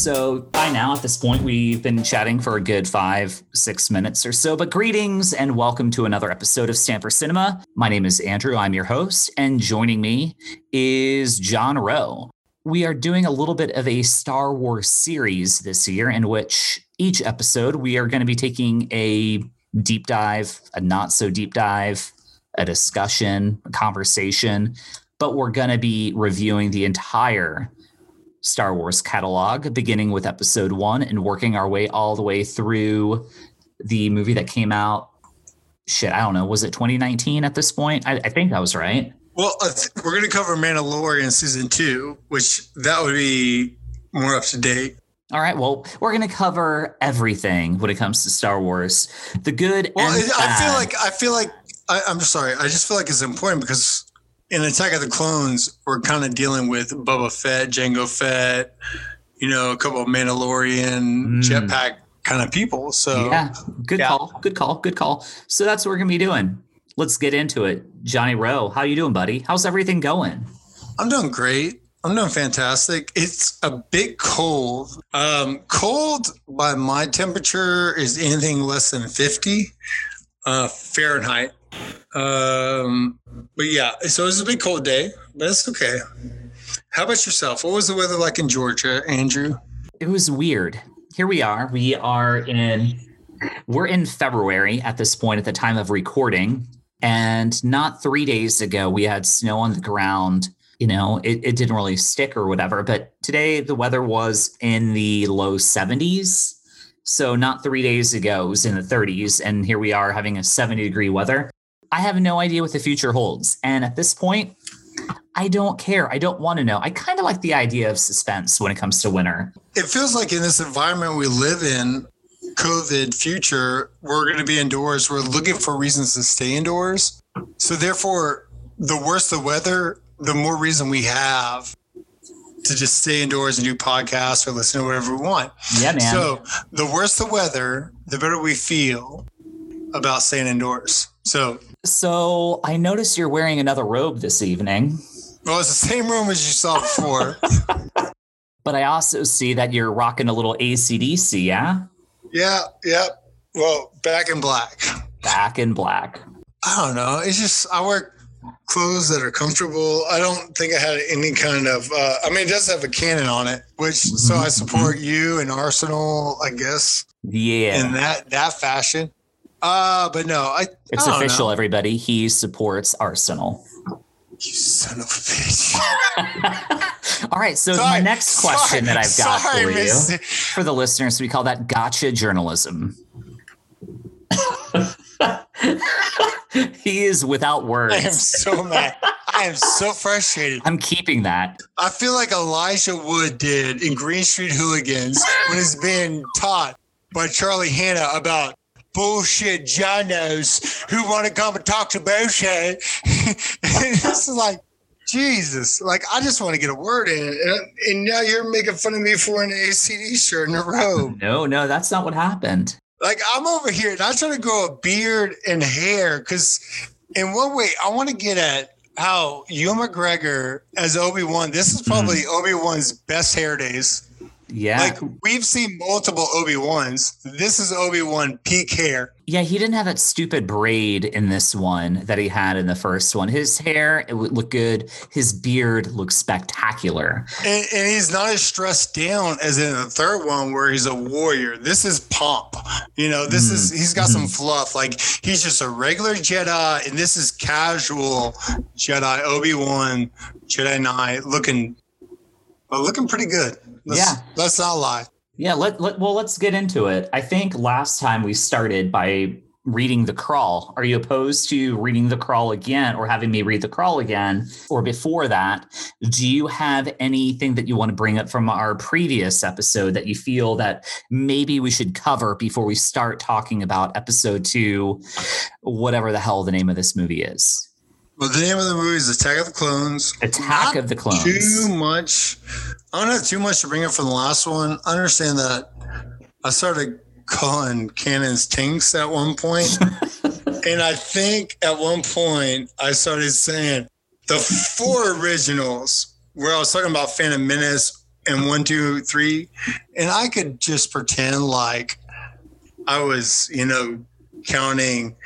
So by now, at this point, we've been chatting for a good five, six minutes or so. But greetings and welcome to another episode of Stanford Cinema. My name is Andrew. I'm your host, and joining me is John Rowe. We are doing a little bit of a Star Wars series this year, in which each episode we are going to be taking a deep dive, a not so deep dive, a discussion, a conversation, but we're going to be reviewing the entire Star Wars catalog, beginning with episode one and working our way all the way through the movie that came out. Shit, I don't know. Was it 2019 at this point? I, I think that was right. Well, we're going to cover Mandalorian season two, which that would be more up to date. All right. Well, we're going to cover everything when it comes to Star Wars. The good. Well, I feel like I feel like I, I'm sorry. I just feel like it's important because in Attack of the Clones, we're kind of dealing with Boba Fett, Jango Fett, you know, a couple of Mandalorian mm. jetpack kind of people. So yeah, good yeah. call, good call, good call. So that's what we're gonna be doing. Let's get into it. Johnny Rowe, how you doing, buddy? How's everything going? I'm doing great. I'm doing fantastic. It's a bit cold. Um, cold by my temperature is anything less than 50 uh, Fahrenheit. Um, but yeah, so it's a big cold day, but it's okay. How about yourself? What was the weather like in Georgia, Andrew? It was weird. Here we are. We are in we're in February at this point at the time of recording. And not three days ago, we had snow on the ground. You know, it, it didn't really stick or whatever. But today, the weather was in the low 70s. So, not three days ago, it was in the 30s. And here we are having a 70 degree weather. I have no idea what the future holds. And at this point, I don't care. I don't want to know. I kind of like the idea of suspense when it comes to winter. It feels like in this environment we live in, COVID future, we're going to be indoors. We're looking for reasons to stay indoors. So, therefore, the worse the weather, the more reason we have to just stay indoors and do podcasts or listen to whatever we want. Yeah, man. So, the worse the weather, the better we feel about staying indoors. So, so I noticed you're wearing another robe this evening. Well, it's the same robe as you saw before. but I also see that you're rocking a little ACDC, yeah? Yeah, yeah. Well, back in black. Back in black. I don't know. It's just I wear clothes that are comfortable. I don't think I had any kind of. Uh, I mean, it does have a cannon on it, which mm-hmm. so I support you and Arsenal, I guess. Yeah. In that that fashion. Uh, but no, I. It's I official, know. everybody. He supports Arsenal. You son of a bitch. All right. So sorry, my next question sorry, that I've got sorry, for you, for the listeners, we call that gotcha journalism. he is without words. I am so mad. I am so frustrated. I'm keeping that. I feel like Elijah Wood did in Green Street Hooligans when he's being taught by Charlie Hunnam about bullshit Jonos who want to come and talk to bullshit. this is like, Jesus, like I just want to get a word in, and, and now you're making fun of me for an ACD shirt in a robe. No, no, that's not what happened. Like I'm over here and I'm trying to grow a beard and hair because, in one way, I want to get at how Ewan McGregor as Obi Wan. This is probably mm. Obi Wan's best hair days. Yeah. Like we've seen multiple Obi Wans. This is Obi Wan peak hair. Yeah, he didn't have that stupid braid in this one that he had in the first one. His hair it would look good. His beard looks spectacular. And, and he's not as stressed down as in the third one where he's a warrior. This is pomp. You know, this mm. is he's got some mm-hmm. fluff. Like he's just a regular Jedi, and this is casual Jedi Obi Wan Jedi Knight looking, but looking pretty good. Let's, yeah. Let's not lie. Yeah. Let, let, well, let's get into it. I think last time we started by reading the crawl. Are you opposed to reading the crawl again or having me read the crawl again? Or before that, do you have anything that you want to bring up from our previous episode that you feel that maybe we should cover before we start talking about episode two, whatever the hell the name of this movie is? Well, the name of the movie is Attack of the Clones. Attack Not of the Clones. Too much. I don't have too much to bring up from the last one. I understand that I started calling cannons tinks at one point. and I think at one point I started saying the four originals, where I was talking about Phantom Menace and one, two, three, and I could just pretend like I was, you know, counting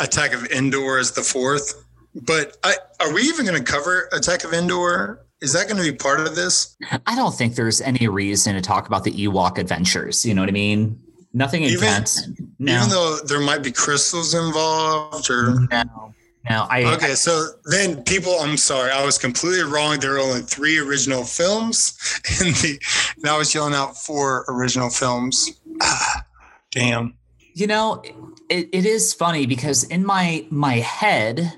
Attack of Endor as the fourth. But I, are we even going to cover Attack of Endor? Is that going to be part of this? I don't think there's any reason to talk about the Ewok adventures. You know what I mean? Nothing Even- intense. No. Even though there might be crystals involved, or no. No, I okay, so then people, I'm sorry, I was completely wrong. There are only three original films, and the and I was yelling out four original films. Ah, damn. You know, it, it is funny because in my my head,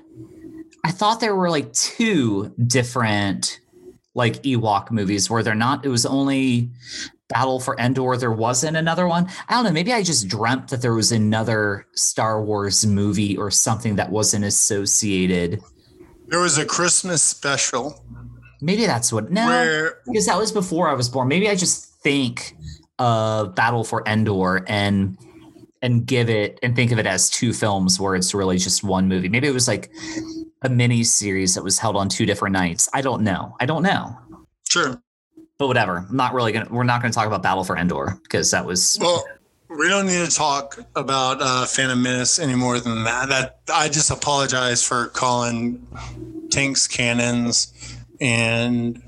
I thought there were like two different like Ewok movies where they're not. It was only Battle for Endor. There wasn't another one. I don't know. Maybe I just dreamt that there was another Star Wars movie or something that wasn't associated. There was a Christmas special Maybe that's what. No, where because that was before I was born. Maybe I just think of Battle for Endor and and give it and think of it as two films where it's really just one movie. Maybe it was like a mini series that was held on two different nights. I don't know. I don't know. sure. But whatever. I'm not really gonna. We're not gonna talk about Battle for Endor because that was. Well, we don't need to talk about uh, Phantom Menace any more than that. That I just apologize for calling tanks cannons and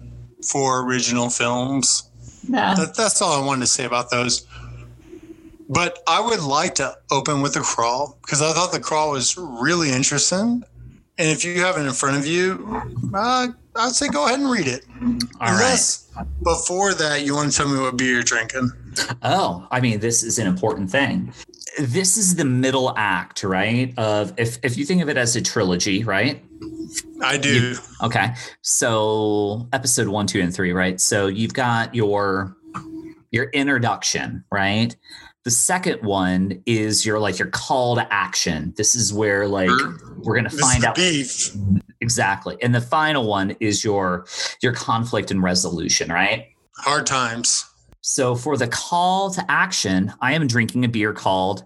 four original films. Nah. That, that's all I wanted to say about those. But I would like to open with the crawl because I thought the crawl was really interesting. And if you have it in front of you, uh, I'd say go ahead and read it. All right. Unless before that you want to tell me what beer you're drinking. Oh, I mean, this is an important thing. This is the middle act, right? Of if if you think of it as a trilogy, right? I do. Okay. So episode one, two, and three, right? So you've got your your introduction, right? The second one is your like your call to action. This is where like we're gonna This find out beef. exactly. And the final one is your your conflict and resolution, right? Hard times. So for the call to action, I am drinking a beer called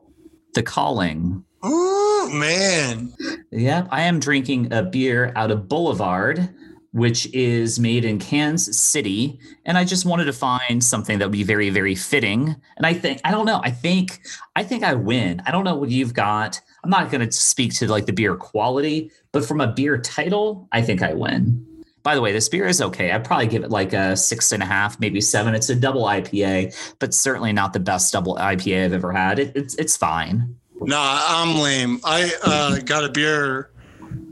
The Calling. Ooh, man. Yep, I am drinking a beer out of Boulevard, which is made in Kansas City, and I just wanted to find something that would be very, very fitting. And I think I don't know. I think I think I win. I don't know what you've got. I'm not going to speak to like the beer quality, but from a beer title, I think I win. By the way, this beer is okay. I'd probably give it like a six and a half, maybe seven. It's a double IPA, but certainly not the best double IPA I've ever had. It, it's it's fine. Nah, I'm lame. I uh, got a beer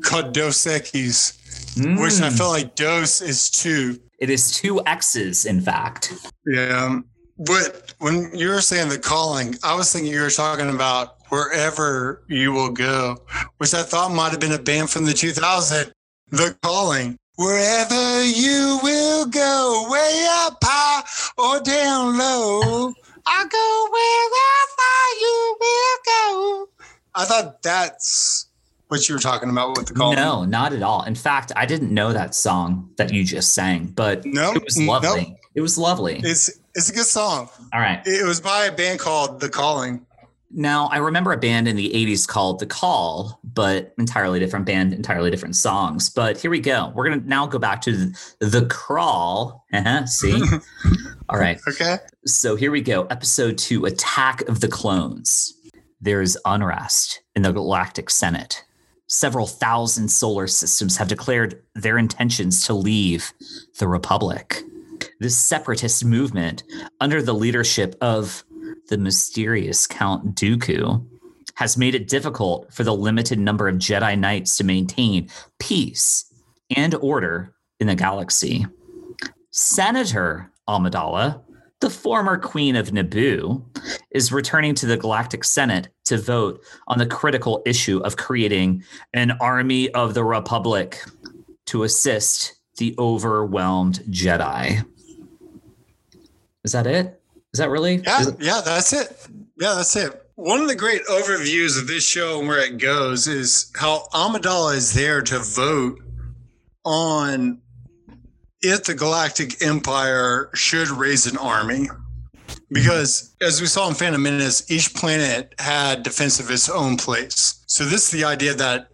called Dos Equis, which I Mm. feel like Dos is two. It is two X's, in fact. Yeah. But when you were saying the calling, I was thinking you were talking about wherever you will go, which I thought might have been a band from the 2000. The calling. Wherever you will go, way up high or down low, I'll go wherever you will go. I thought that's what you were talking about with the calling. No, not at all. In fact, I didn't know that song that you just sang, but Nope, it was lovely. nope. It was lovely. It's it's a good song. all right. It was by a band called The Calling. Now, I remember a band in the 80s called The Call, but entirely different band, entirely different songs. But here we go. We're going to now go back to the, the Crawl. Uh-huh, see? all right. Okay. So here we go. Episode two Attack of the Clones. There's unrest in the Galactic Senate. Several thousand solar systems have declared their intentions to leave the Republic. This separatist movement, under the leadership of the mysterious Count Dooku, has made it difficult for the limited number of Jedi Knights to maintain peace and order in the galaxy. Senator Amidala, the former queen of Naboo, is returning to the Galactic Senate to vote on the critical issue of creating an army of the Republic to assist the overwhelmed Jedi. Is that it? Is that really? Yeah, it- yeah, that's it. Yeah, that's it. One of the great overviews of this show and where it goes is how Amidala is there to vote on if the Galactic Empire should raise an army. Because as we saw in Phantom Menace, each planet had defense of its own place. So this is the idea that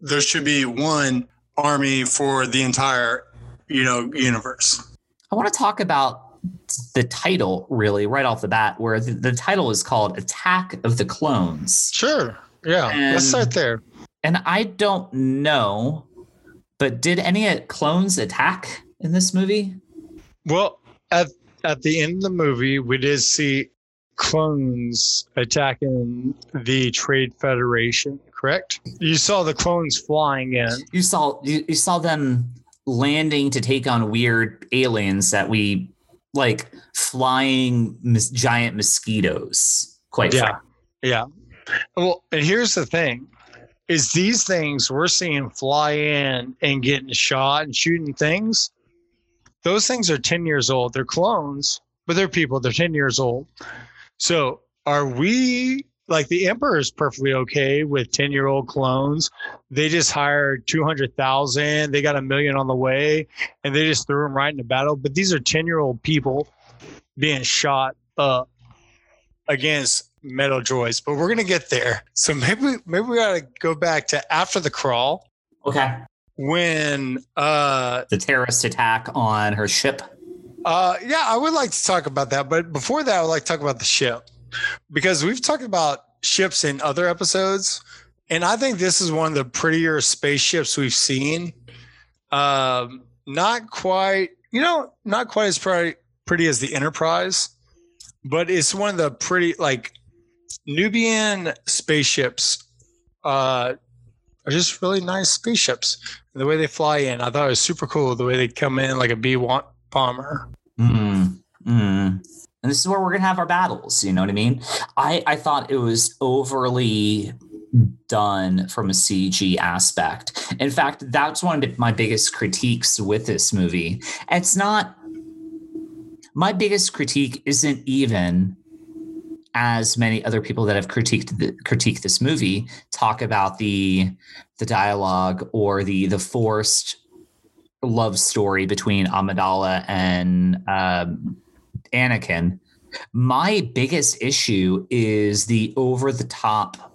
there should be one army for the entire, you know, universe. I want to talk about the title really right off the bat, where the, the title is called Attack of the Clones. Sure. Yeah. And- Let's start there. And I don't know, but did any clones attack in this movie? Well, at at the end of the movie, we did see clones attacking the Trade Federation. Correct? You saw the clones flying in. You saw you, you saw them landing to take on weird aliens that we like flying mos- giant mosquitoes. Quite Yeah. frankly. Yeah. Well, and here's the thing is these things we're seeing fly in and getting shot and shooting things. Those things are 10 years old. They're clones, but they're people. They're 10 years old. So are we like the emperor is perfectly okay with 10 year old clones. They just hired 200,000. They got a million on the way and they just threw them right into battle. But these are 10 year old people being shot up against metal droids, but we're gonna get there. So maybe maybe we gotta go back to after the crawl Okay. When uh The terrorist attack on her ship. uh yeah, I would like to talk about that, but before that I would like to talk about the ship. Because we've talked about ships in other episodes, and I think this is one of the prettier spaceships we've seen. Um not quite, you know, not quite as pretty pretty as the Enterprise, but it's one of the pretty like Nubian spaceships uh, are just really nice spaceships. And The way they fly in, I thought it was super cool. The way they come in like a B bomber. Mm, mm. And this is where we're gonna have our battles. You know what I mean? I I thought it was overly done from a CG aspect. In fact, that's one of my biggest critiques with this movie. It's not. My biggest critique isn't even as many other people that have critiqued the, critiqued this movie talk about the the dialogue or the the forced love story between Amidala and um, Anakin. My biggest issue is the over the top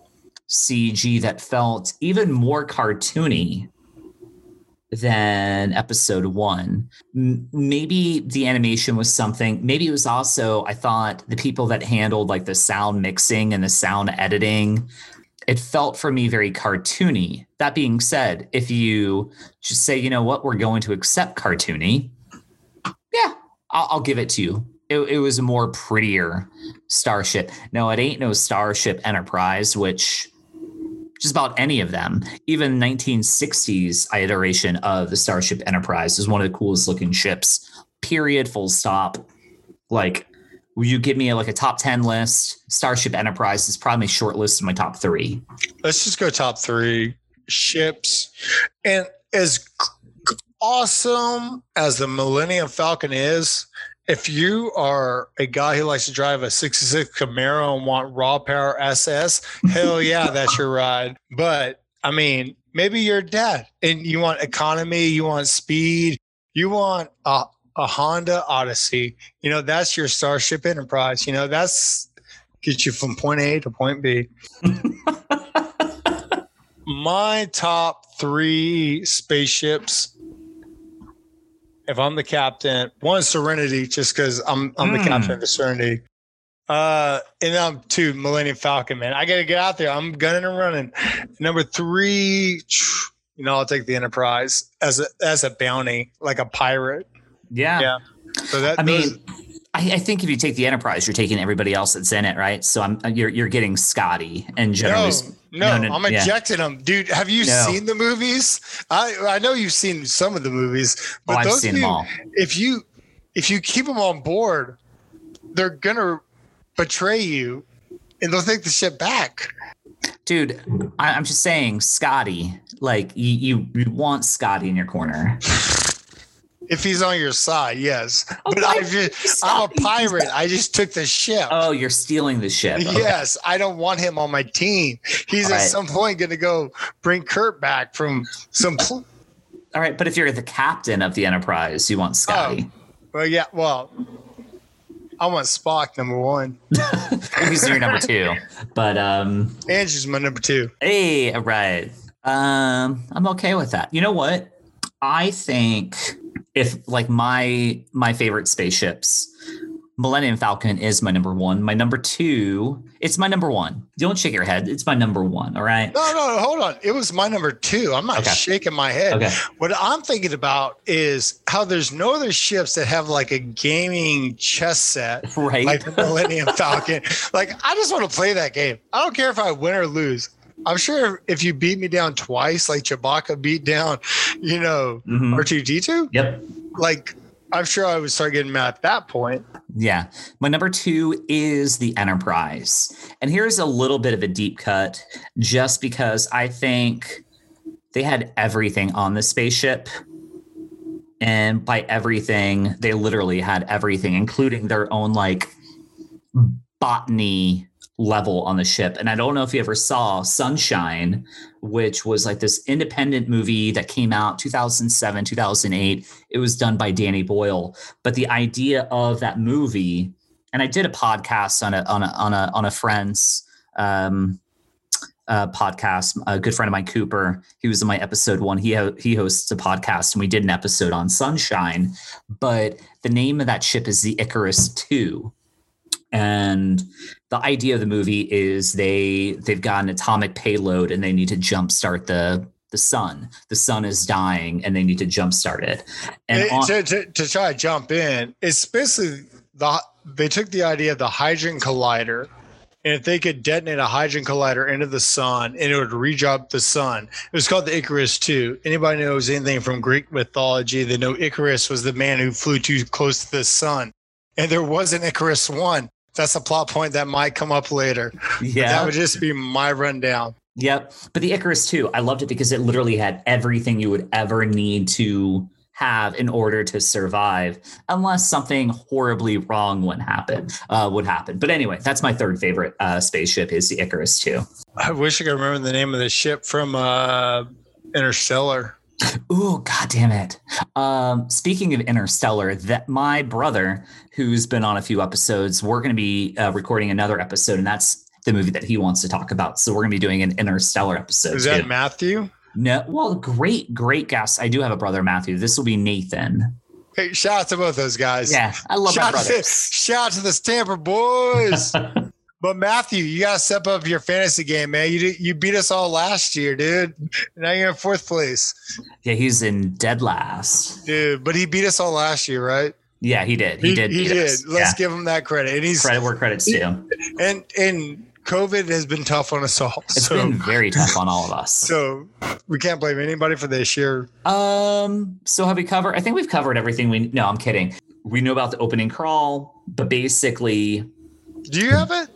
CG that felt even more cartoony than episode one. M- maybe the animation was something. Maybe it was also, I thought, the people that handled like the sound mixing and the sound editing. It felt for me very cartoony. That being said, if you just say, you know what, we're going to accept cartoony, yeah, I'll, I'll give it to you. It, it was a more prettier starship. No, it ain't no Starship Enterprise, which just about any of them, even 1960s iteration of the Starship Enterprise is one of the coolest looking ships. Period. Full stop. Like, will you give me like a top 10 list? Starship Enterprise is probably short list of my top three. Let's just go top three ships. And as awesome as the Millennium Falcon is, if you are a guy who likes to drive a 66 Camaro and want raw power SS, hell yeah, that's your ride. But I mean, maybe you're dad and you want economy, you want speed, you want a, a Honda Odyssey. You know, that's your Starship Enterprise. You know, that's get you from point A to point B. My top three spaceships if I'm the captain, one Serenity, just because I'm I'm the Mm. captain of the Serenity. Uh, and I'm two Millennium Falcon, man. I gotta get out there. I'm gunning and running. Number three, you know, I'll take the Enterprise as a as a bounty, like a pirate. Yeah. Yeah. So that I those- mean, I, I think if you take the Enterprise, you're taking everybody else that's in it, right? So I'm you're you're getting Scotty and generally no, no, no, no, I'm yeah. ejecting them, dude. Have you No. seen the movies? I I know you've seen some of the movies, oh, but I've those two, them all. if you if you keep them on board, they're gonna betray you, and they'll take the ship back. Dude, I, I'm just saying, Scotty, like you, you, you want Scotty in your corner. If he's on your side, yes. But I just, I'm a pirate. I just took the ship. Oh, you're stealing the ship. Okay. Yes, I don't want him on my team. He's All at right. some point going to go bring Kurt back from some. Pl- All right, but if you're the captain of the Enterprise, you want Scotty. well, yeah, well, I want Spock number one. He's your number two. But um, Andrew's my number two. hey, all right. Um, I'm okay with that. You know what? I think if like my my favorite spaceships, Millennium Falcon is my number one. My number two, it's my number one. Don't shake your head. It's my number one. All right. No, no, hold on. It was my number two. I'm not Okay. shaking my head. Okay. What I'm thinking about is how there's no other ships that have like a gaming chess set Right. like the Millennium Falcon. Like, I just want to play that game. I don't care if I win or lose. I'm sure if you beat me down twice, like Chewbacca beat down, you know, Mhm. R2D2, Yep. like, I'm sure I would start getting mad at that point. Yeah. My number two is the Enterprise. And here's a little bit of a deep cut just because I think they had everything on the spaceship. And by everything, they literally had everything, including their own like botany level on the ship. And I don't know if you ever saw Sunshine, which was like this independent movie that came out 2007, 2008. It was done by Danny Boyle. But the idea of that movie, and I did a podcast on a on a on a on a friend's um uh, podcast. A good friend of mine, Cooper, he was in my episode one. He ho- he hosts a podcast, and we did an episode on Sunshine. But the name of that ship is the Icarus Two, and the idea of the movie is they they've got an atomic payload, and they need to jumpstart the the sun. The sun is dying, and they need to jumpstart it. And It- on- to, to, to try to jump in, it's basically the they took the idea of the hydrogen collider, and if they could detonate a hydrogen collider into the sun, and it would re-jump the sun. It was called the Icarus Two. Anybody knows anything from Greek mythology? They know Icarus was the man who flew too close to the sun, and there was an Icarus One. That's a plot point that might come up later. But yeah, that would just be my rundown. Yep. But the Icarus Two, I loved it because it literally had everything you would ever need to have in order to survive, unless something horribly wrong would happen. Uh, would happen. But anyway, that's my third favorite uh, spaceship is the Icarus Two. I wish I could remember the name of the ship from uh, Interstellar. Ooh, god damn it. Um, speaking of Interstellar, that my brother, who's been on a few episodes, we're going to be uh, recording another episode, and that's the movie that he wants to talk about. So we're going to be doing an Interstellar episode. Is that too. Matthew? No, well, great, great guess. I do have a brother, Matthew. This will be Nathan. Hey, shout out to both those guys. Yeah, I love my shout, to, brothers. shout out to the Stamper boys. but Matthew, you gotta step up your fantasy game, man. You you beat us all last year, dude. Now you're in fourth place, Yeah, he's in dead last. dude. But he beat us all last year, right? Yeah, he did. He, did. He did. us. Let's yeah. give him that credit. And he's credit where credit's due. and and COVID has been tough on us all. It's so been very tough on all of us. so we can't blame anybody for this year. Um, so have we covered? I think we've covered everything we. No, I'm kidding. We know about the opening crawl, but basically, Do you have it?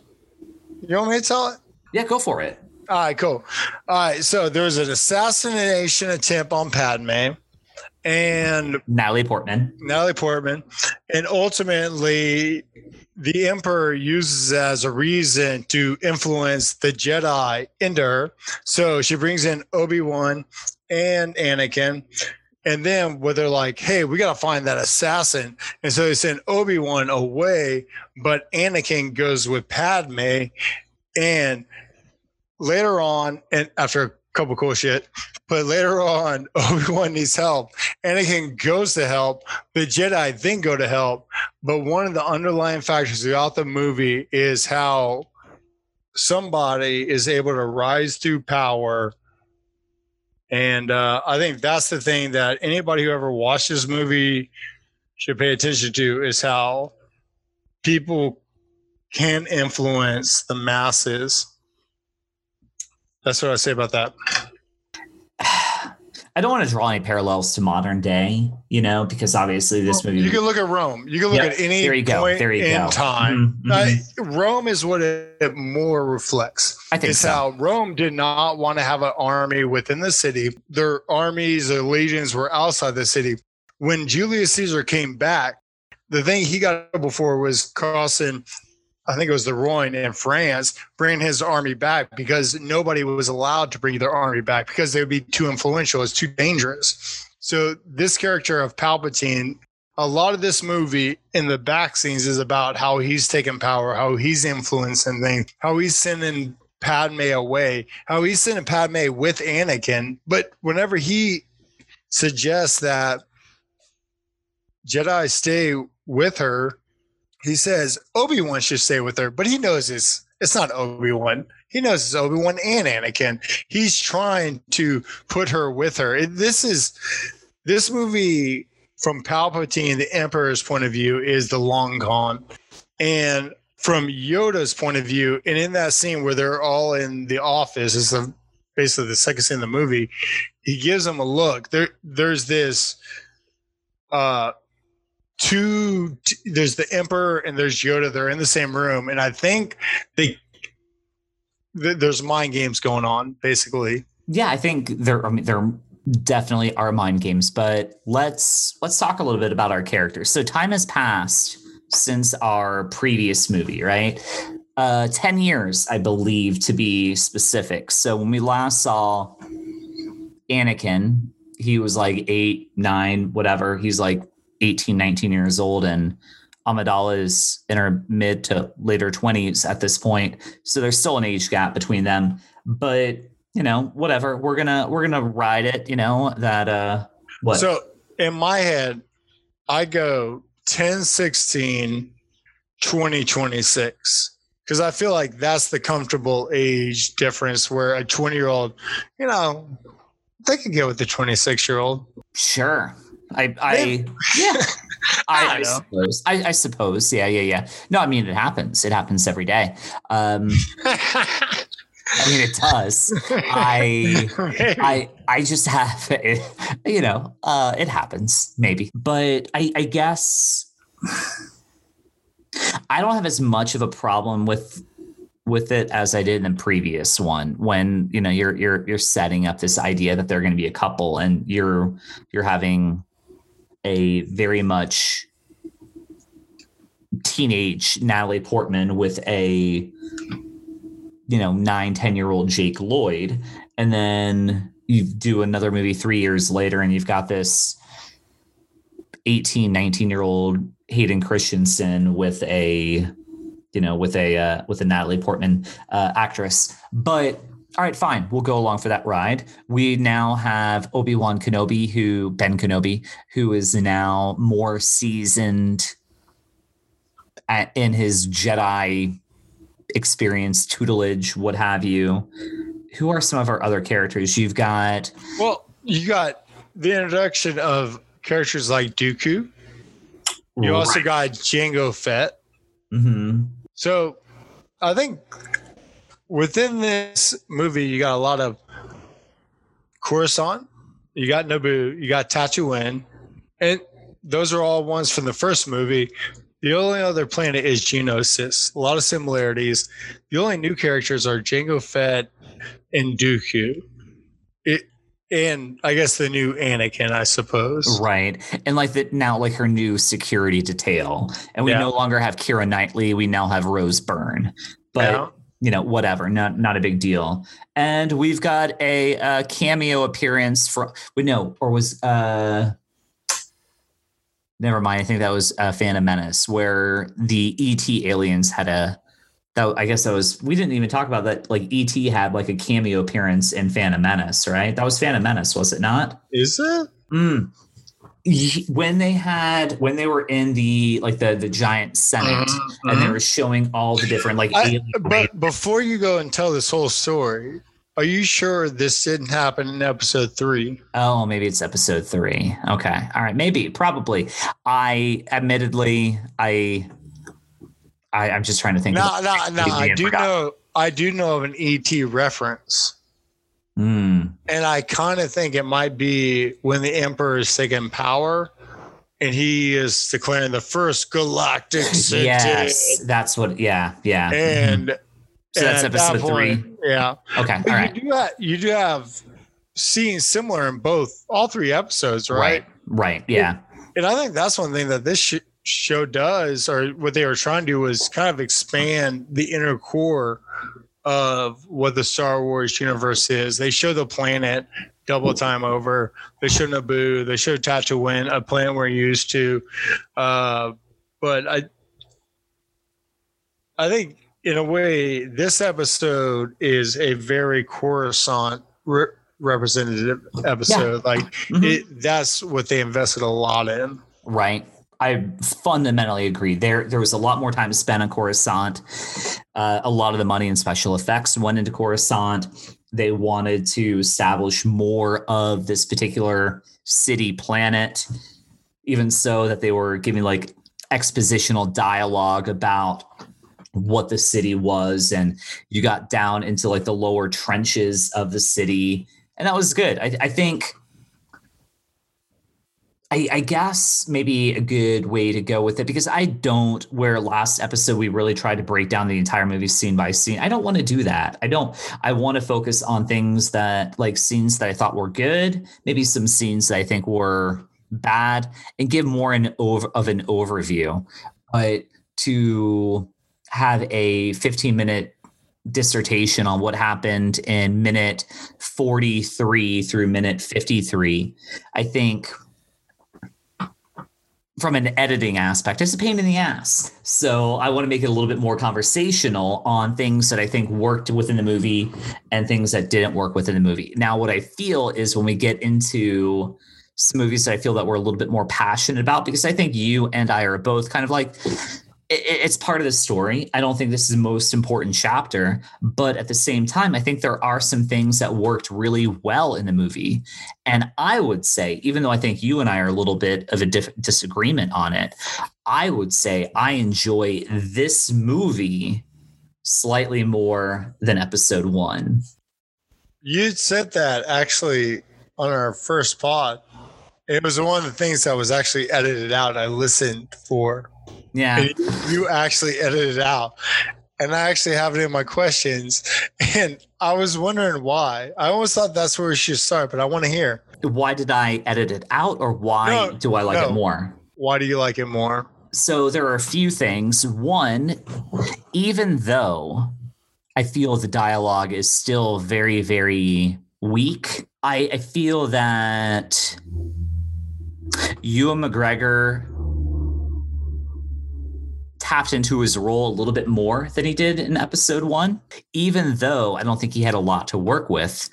You want me to tell it? yeah, go for it. All right, cool. All right, so there was an assassination attempt on Padme, and Natalie Portman. Natalie Portman, and ultimately, the Emperor uses it as a reason to influence the Jedi into her. So she brings in Obi Wan and Anakin. And then where they're like, hey, we got to find that assassin. And so they send Obi Wan away, but Anakin goes with Padme. And later on, and after a couple cool shit, but later on, Obi Wan needs help. Anakin goes to help. The Jedi then go to help. But one of the underlying factors throughout the movie is how somebody is able to rise through power. And uh, I think that's the thing that anybody who ever watched this movie should pay attention to is how people can influence the masses. That's what I say about that. I don't want to draw any parallels to modern day, you know, because obviously this movie. You can look at Rome. You can look Yep, at any there you go, point there you in go. time. Mhm, Uh, Rome is what it, it more reflects. I think it's so. how Rome did not want to have an army within the city. Their armies, their legions were outside the city. When Julius Caesar came back, the thing he got before was crossing, I think it was the Rhine in France, bringing his army back because nobody was allowed to bring their army back because they would be too influential. It's too dangerous. So this character of Palpatine, a lot of this movie in the back scenes is about how he's taking power, how he's influencing things, how he's sending Padme away, how he's sending Padme with Anakin. But whenever he suggests that Jedi stay with her. He says Obi Wan should stay with her, but he knows it's it's not Obi Wan. He knows it's Obi Wan and Anakin. He's trying to put her with her. It- This is this movie from Palpatine, the Emperor's point of view, is the long con, and from Yoda's point of view, and in that scene where they're all in the office, is the basically the second scene in the movie. He gives them a look. There, there's this. Uh, two there's the emperor and there's yoda they're in the same room and i think they th- there's mind games going on basically Yeah, I think there I mean, there definitely are mind games, but let's let's talk a little bit about our characters. So time has passed since our previous movie, right? Uh 10 years, I believe to be specific. So when we last saw Anakin, he was like 8, 9, whatever. He's like 18, 19 years old and Amidala is in her mid to later 20s at this point. So there's still an age gap between them, but you know, whatever. We're gonna we're gonna ride it. You know that uh what? so in my head i go 10 16 20 26 because i feel like that's the comfortable age difference where a 20 year old you know they could get with the 26 year old sure. I I yeah. I, I suppose. I, I suppose. Yeah, yeah, yeah. No, I mean it happens. It happens every day. Um, I mean it does. I I I just have you know, uh it happens maybe. But I I guess I don't have as much of a problem with with it as I did in the previous one when you know you're you're you're setting up this idea that they're going to be a couple and you're you're having a very much teenage Natalie Portman with a you know nine ten year old Jake Lloyd. And then you do another movie three years later and you've got this 18 19 year old Hayden Christensen with a you know with a uh, with a Natalie Portman uh, actress. But all right fine we'll go along for that ride we now have Obi-Wan Kenobi who Ben Kenobi who is now more seasoned at, in his Jedi experience tutelage what have you who are some of our other characters you've got Well, you got the introduction of characters like Dooku. You also got Jango Fett. Mhm. So I think within this movie, you got a lot of Coruscant, you got Naboo, you got Tatooine, and those are all ones from the first movie. The only other planet is Geonosis. A lot of similarities. The only new characters are Jango Fett and Dooku. It, and I guess the new Anakin, I suppose. Right. And like that now, like her new security detail. And we Yeah. no longer have Keira Knightley. We now have Rose Byrne. But Yeah. You know, whatever, not not a big deal. And we've got a, uh cameo appearance from we know, or was uh never mind. I think that was uh, Phantom Menace, where the ET aliens had a that I guess that was we didn't even talk about that. Like ET had like a cameo appearance in Phantom Menace, right? That was Phantom Menace, was it not? Is it? Mm. When they had when they were in the like the the giant senate mm-hmm, and they mm-hmm. were showing all the different like I, but before you go and tell this whole story, are you sure this didn't happen in episode three? oh maybe it's episode three okay all right maybe probably I admittedly I I I'm just trying to think No, no, no. I I do forgot. know. I do know of an ET reference, Mm, and I kind of think it might be when the Emperor is taking power, and he is declaring the first galactic city. yes that's what yeah yeah. And So that's and at that episode three? Yeah. okay all But right you do have you do have scenes similar in both all three episodes, right? right right yeah And I think that's one thing that this sh- show does, or what they were trying to do, was kind of expand the inner core of what the Star Wars universe is. They show the planet double time over. They show Naboo. They show Tatooine, a planet we're used to. Uh, but I, I think in a way, this episode is a very Coruscant re- representative episode. Like Mhm. it, that's what they invested a lot in. right? I fundamentally agree. There, there was a lot more time spent on Coruscant. Uh, a lot of the money and special effects went into Coruscant. They wanted to establish more of this particular city planet, even so that they were giving like expositional dialogue about what the city was, and you got down into like the lower trenches of the city, and that was good. I, I think I, I, guess maybe a good way to go with it because I don't. Where last episode we really tried to break down the entire movie scene by scene. I don't want to do that. I don't. I want to focus on things that like scenes that I thought were good, maybe some scenes that I think were bad, and give more an over of an overview. But to have a 15 minute dissertation on what happened in minute 43 through minute 53, I think from an editing aspect, it's a pain in the ass. So I want to make it a little bit more conversational on things that I think worked within the movie and things that didn't work within the movie. Now, what I feel is when we get into some movies that I feel that we're a little bit more passionate about, because I think you and I are both kind of like it's part of the story. I don't think this is the most important chapter, but at the same time, I think there are some things that worked really well in the movie. And I would say, even though I think you and I are a little bit of a disagreement on it, I would say I enjoy this movie slightly more than episode one. You said that actually on our first pod. It was one of the things that was actually edited out. I listened for yeah. you actually edited it out. And I actually have it in my questions. And I was wondering why. I always thought that's where we should start, but I want to hear. Why did I edit it out or why no, do I like no. it more? Why do you like it more? So there are a few things. One, even though I feel the dialogue is still very, very weak, I, I feel that Ewan McGregor tapped into his role a little bit more than he did in episode one. Even though I don't think he had a lot to work with,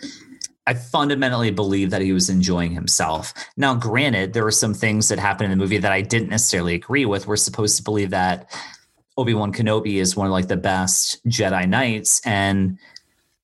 I fundamentally believe that he was enjoying himself. Now, granted, there were some things that happened in the movie that I didn't necessarily agree with. We're supposed to believe that Obi Wan Kenobi is one of like the best Jedi Knights, and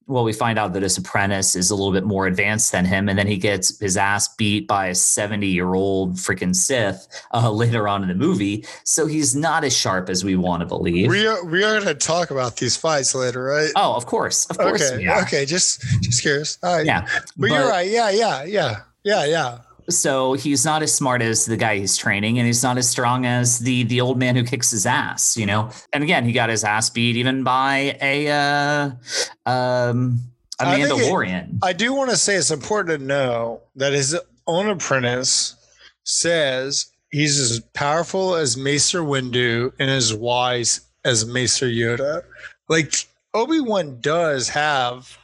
well, we find out that his apprentice is a little bit more advanced than him, and then he gets his ass beat by a 70 year old freaking Sith uh, later on in the movie. So he's not as sharp as we want to believe. We are we are going to talk about these fights later, right? Oh, of course, of course. Okay, okay. Just just curious. All right. Yeah, but, but you're right. Yeah, yeah, yeah, yeah, yeah so he's not as smart as the guy he's training and he's not as strong as the the old man who kicks his ass you know? And again he got his ass beat even by a uh um a mandalorian it, i do want to say it's important to know that his own apprentice says he's as powerful as master windu and as wise as master yoda. Like obi-wan does have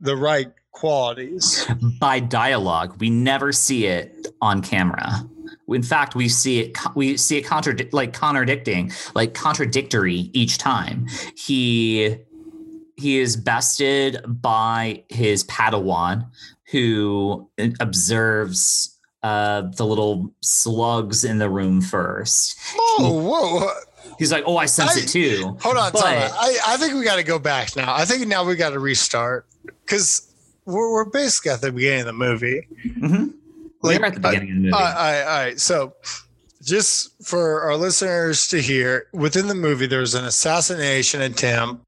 the right qualities by dialogue. We never see it on camera. In fact, we see it we see it contradict like contradicting, like contradictory each time. He he is bested by his Padawan, who observes uh, the little slugs in the room first. Oh, whoa, whoa. He's like, oh, I sense I, it too. Hold on, but, I, I think we got to go back now. I think now we got to restart because we're, we're basically at the beginning of the movie. Mm-hmm. Like, we're at the beginning of the movie. All right, all right. So, just for our listeners to hear, within the movie, there's an assassination attempt.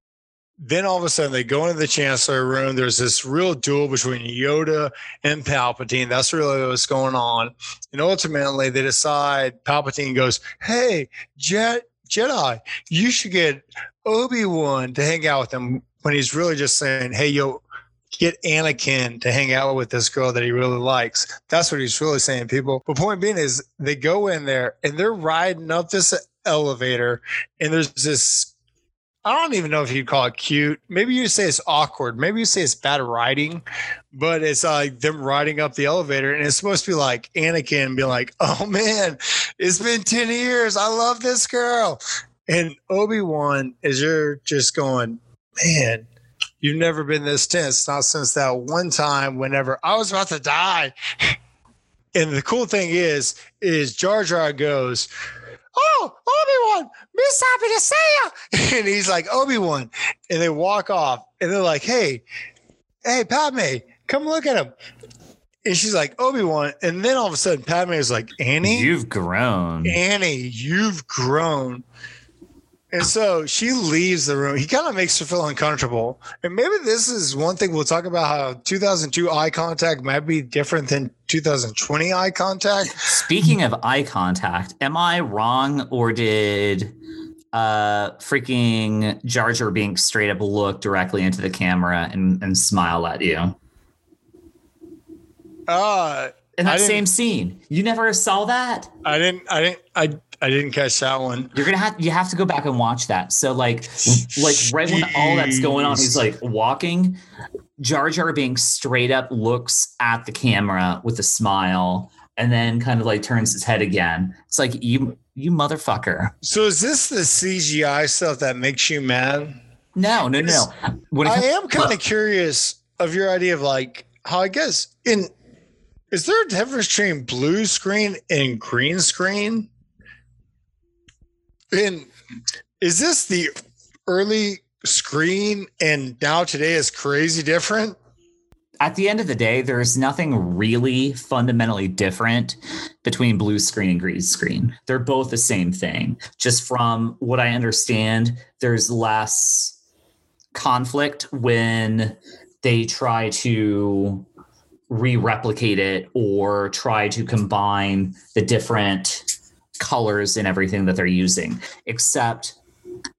Then all of a sudden, they go into the chancellor room. There's this real duel between Yoda and Palpatine. That's really what's going on. And ultimately, they decide. Palpatine goes, "Hey, Jet Jedi, you should get Obi Wan to hang out with him." When he's really just saying, "Hey, yo, get Anakin to hang out with this girl that he really likes. That's what he's really saying, people. But point being is they go in there and they're riding up this elevator, and there's this. I don't even know if you'd call it cute. Maybe you say it's awkward. Maybe you say it's bad writing, but it's like them riding up the elevator, and it's supposed to be like Anakin being like, "Oh man, it's been ten years. I love this girl," and Obi Wan is you're just going, man You've never been this tense, not since that one time whenever I was about to die. And the cool thing is, is Jar Jar goes, Oh, Obi Wan, Miss happy to see you. And he's like, Obi Wan. And they walk off and they're like, Hey, hey, Padme, come look at him. And she's like, Obi Wan. And then all of a sudden, Padme is like, Annie, You've grown. Annie, you've grown. And so she leaves the room. He kind of makes her feel uncomfortable. And maybe this is one thing we'll talk about how 2002 eye contact might be different than 2020 eye contact. Speaking of eye contact, am I wrong or did uh freaking Jar Jar Binks straight up look directly into the camera and, and smile at you? Uh, In that same scene. You never saw that? I didn't, I didn't, I, I didn't catch that one. You're gonna have you have to go back and watch that. So like like right when all that's going on, he's like walking. Jar Jar Binks straight up looks at the camera with a smile and then kind of like turns his head again. It's like you you motherfucker. So is this the CGI stuff that makes you mad? No, no, no. When I am kind of curious of your idea of like how I guess in is there a difference between blue screen and green screen? And is this the early screen and now today is crazy different? at the end of the day, there's nothing really fundamentally different between blue screen and green screen. They're both the same thing. Just from what I understand, there's less conflict when they try to re-replicate it or try to combine the different colors and everything that they're using except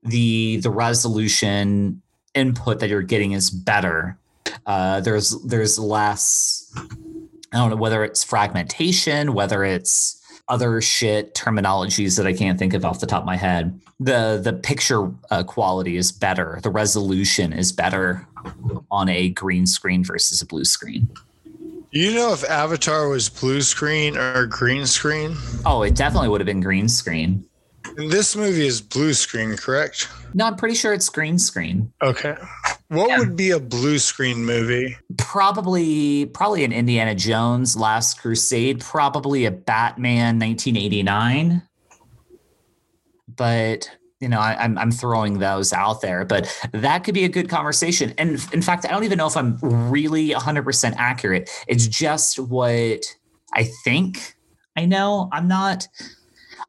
the the resolution input that you're getting is better. Uh, there's there's less i don't know whether it's fragmentation whether it's other shit terminologies that i can't think of off the top of my head. The the picture uh, quality is better. The resolution is better on a green screen versus a blue screen you know if Avatar was blue screen or green screen? oh it definitely would have been green screen And this movie is blue screen, correct? no i'm pretty sure it's green screen Okay. What Yeah. would be a blue screen movie? probably probably an indiana jones last crusade probably a batman 1989 but you know I, I'm, I'm throwing those out there but that could be a good conversation and in fact i don't even know if i'm really 100% accurate it's just what i think i know i'm not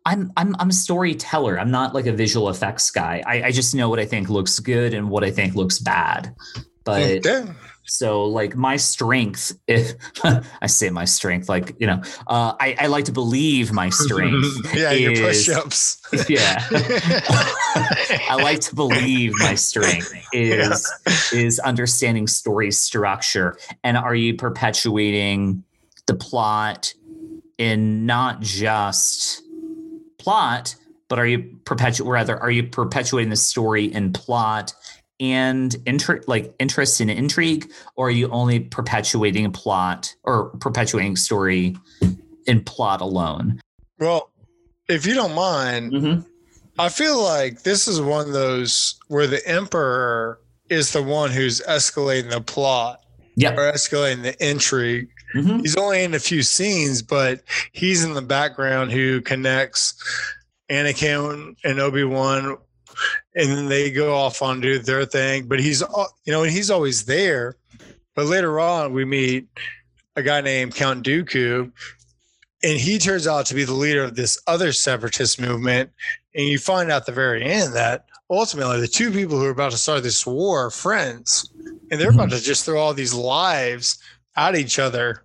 I'm, I'm I'm a storyteller. I'm not like a visual effects guy. I, I just know what I think looks good and what I think looks bad. But. So like my strength, if I say my strength, like you know, uh, I, I like to believe my strength. yeah, your push ups. Yeah, I like to believe my strength is is understanding story structure and are you perpetuating the plot in not just plot, but are you perpetu rather are you perpetuating the story in plot and inter- like interest and intrigue, or are you only perpetuating a plot or perpetuating story in plot alone? well, if you don't mind, Mm-hmm. I feel like this is one of those where the emperor is the one who's escalating the plot or escalating the intrigue. hmm He's only in a few scenes, but he's in the background who connects Anakin and Obi Wan, and then they go off on do their thing. But he's, uh, you know, and he's always there. But later on, we meet a guy named Count Dooku, and he turns out to be the leader of this other separatist movement. And you find out at the very end that ultimately the two people who are about to start this war are friends, and they're about mm-hmm. to just throw all these lives at each other,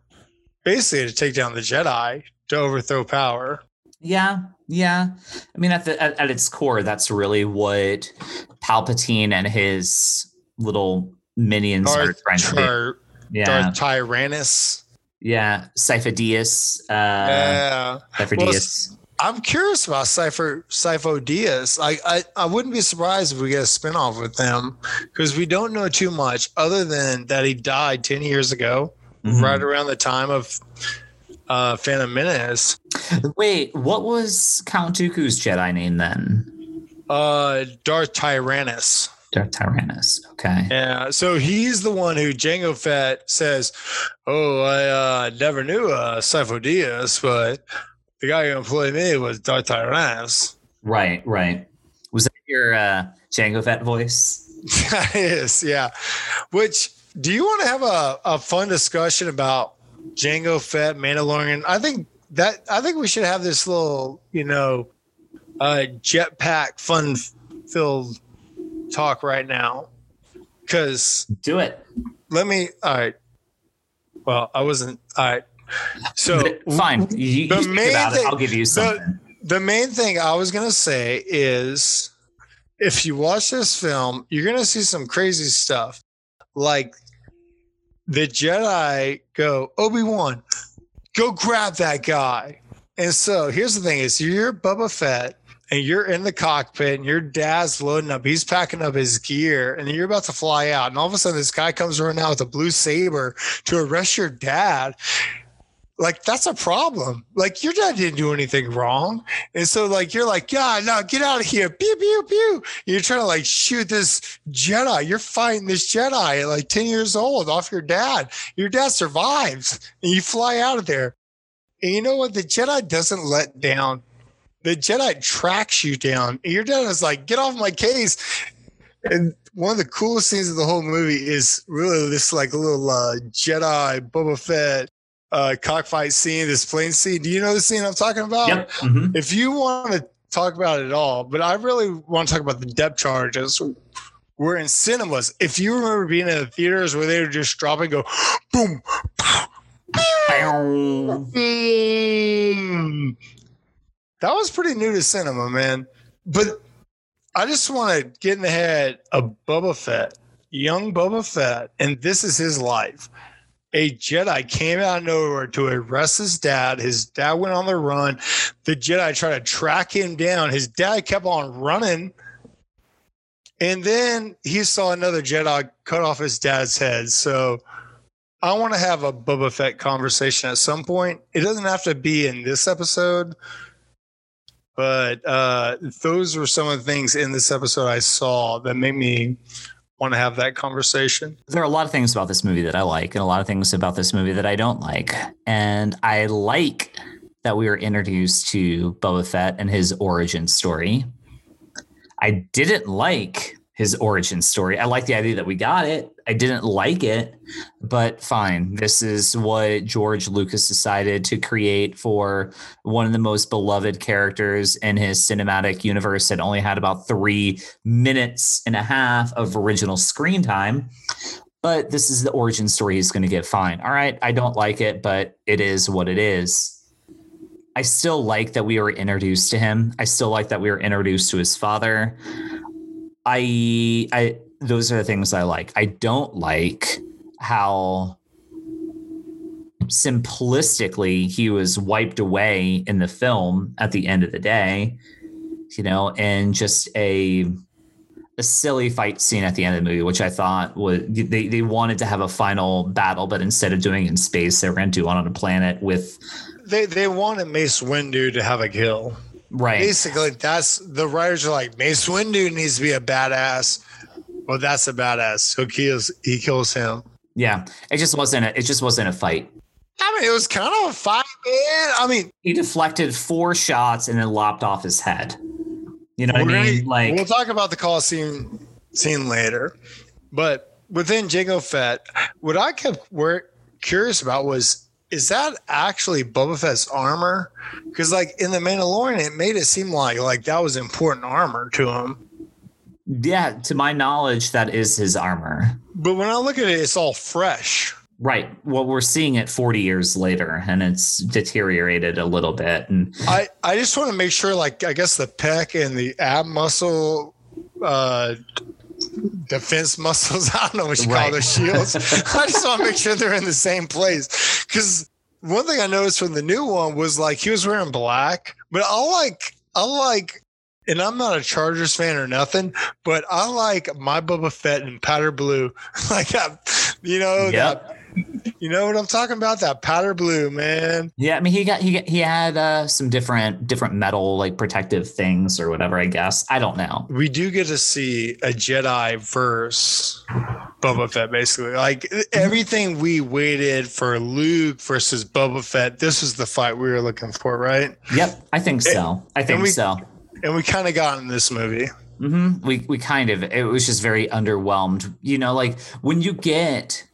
basically to take down the Jedi to overthrow power. Yeah, yeah. I mean, at the at, at its core, that's really what Palpatine and his little minions are trying to do. Yeah, Darth Tyrannus. yeah. Sifo-Dyas, uh, yeah. Sifo-Dyas. I'm curious about Sifo-Dyas. I, I I wouldn't be surprised if we get a spinoff with him because we don't know too much other than that he died 10 years ago, Mhm. right around the time of uh Phantom Menace. Wait, what was Count Dooku's Jedi name then? Uh Darth Tyrannus. Darth Tyrannus. Okay. Yeah, so he's the one who Jango Fett says, "Oh, I uh, never knew uh, Sifo Dyas, but the guy who employed me was Darth Tyrannus." Right, right. Was that your uh, Jango Fett voice? That is, yeah. Which do you want to have a, a fun discussion about Jango Fett, Mandalorian? I think that I think we should have this little, you know, uh, jetpack fun filled talk right now. Cause Do it. let me all right. Well, I wasn't all right. So Fine. You, the main about it. thing- I'll give you something. the main thing I was gonna say is if you watch this film, you're gonna see some crazy stuff. Like the Jedi go, Obi-Wan, go grab that guy. And so here's the thing is you're Boba Fett and you're in the cockpit and your dad's loading up, he's packing up his gear, and you're about to fly out. And all of a sudden this guy comes running out with a blue saber to arrest your dad. Like that's a problem. Like your dad didn't do anything wrong. And so like you're like, yeah, no, get out of here. Pew pew pew. You're trying to like shoot this Jedi. You're fighting this Jedi at like 10 years old off your dad. Your dad survives and you fly out of there. And you know what? The Jedi doesn't let down. The Jedi tracks you down. And your dad is like, get off my case. And one of the coolest scenes of the whole movie is really this like little uh, Jedi Boba Fett uh, cockfight scene, this plane scene. Do you know the scene I'm talking about? Yep. mhm. If you want to talk about it at all, but I really want to talk about the depth charges. We're in cinemas. If you remember being in the theaters where they would just drop and go boom, boom. That was pretty new to cinema, man. But I just want to get in the head of Boba Fett, young Boba Fett, and this is his life. A Jedi came out of nowhere to arrest his dad. His dad went on the run. The Jedi tried to track him down. His dad kept on running. And then he saw another Jedi cut off his dad's head. So I want to have a Boba Fett conversation at some point. It doesn't have to be in this episode, but uh, those were some of the things in this episode I saw that made me want to have that conversation. There are a lot of things about this movie that I like, and a lot of things about this movie that I don't like. And I like that we were introduced to Boba Fett and his origin story. I didn't like his origin story. I like the idea that we got it. I didn't like it, but fine. This is what George Lucas decided to create for one of the most beloved characters in his cinematic universe that only had about three minutes and a half of original screen time. But this is the origin story he's going to get. Fine. All right. I don't like it, but it is what it is. I still like that we were introduced to him. I still like that we were introduced to his father. I I those are the things I like. I don't like how simplistically he was wiped away in the film at the end of the day, you know, and just a a silly fight scene at the end of the movie, which I thought was they, they wanted to have a final battle, but instead of doing it in space, they were going to do it on a planet with They they wanted Mace Windu to have a kill. right. Basically, that's the writers are like Mace Windu needs to be a badass. Well, that's a badass. So he kills he kills him. Yeah, it just wasn't a, it just wasn't a fight. I mean, it was kind of a fight, man. I mean, He deflected four shots and then lopped off his head. You know what I mean? gonna- Like we'll talk about the Coliseum scene scene later, but within Jango Fett, what I kept were curious about was is that actually Boba Fett's armor? Because like in the Mandalorian, it made it seem like like that was important armor to him. Yeah, to my knowledge, that is his armor. But when I look at it, it's all fresh. Right. Well, we're seeing it 40 years later and it's deteriorated a little bit. And I I just want to make sure, like I guess the pec and the ab muscle. uh defense muscles. I don't know what you call Right. those shields. I just want to make sure they're in the same place. Because one thing I noticed from the new one was like he was wearing black, but I like I like, and I'm not a Chargers fan or nothing, but I like my Boba Fett in powder blue, like that. You know Yep. that You know what I'm talking about? That powder blue, man. Yeah, I mean he got he got, he had uh, some different different metal like protective things or whatever. I guess I don't know. We do get to see a Jedi verse Boba Fett, basically. Like everything we waited for Luke versus Boba Fett. This was the fight we were looking for, right? Yep, I think so. I think we- so. And we kind of got in this movie. hmm We we kind of it was just very underwhelmed. You know, like when you get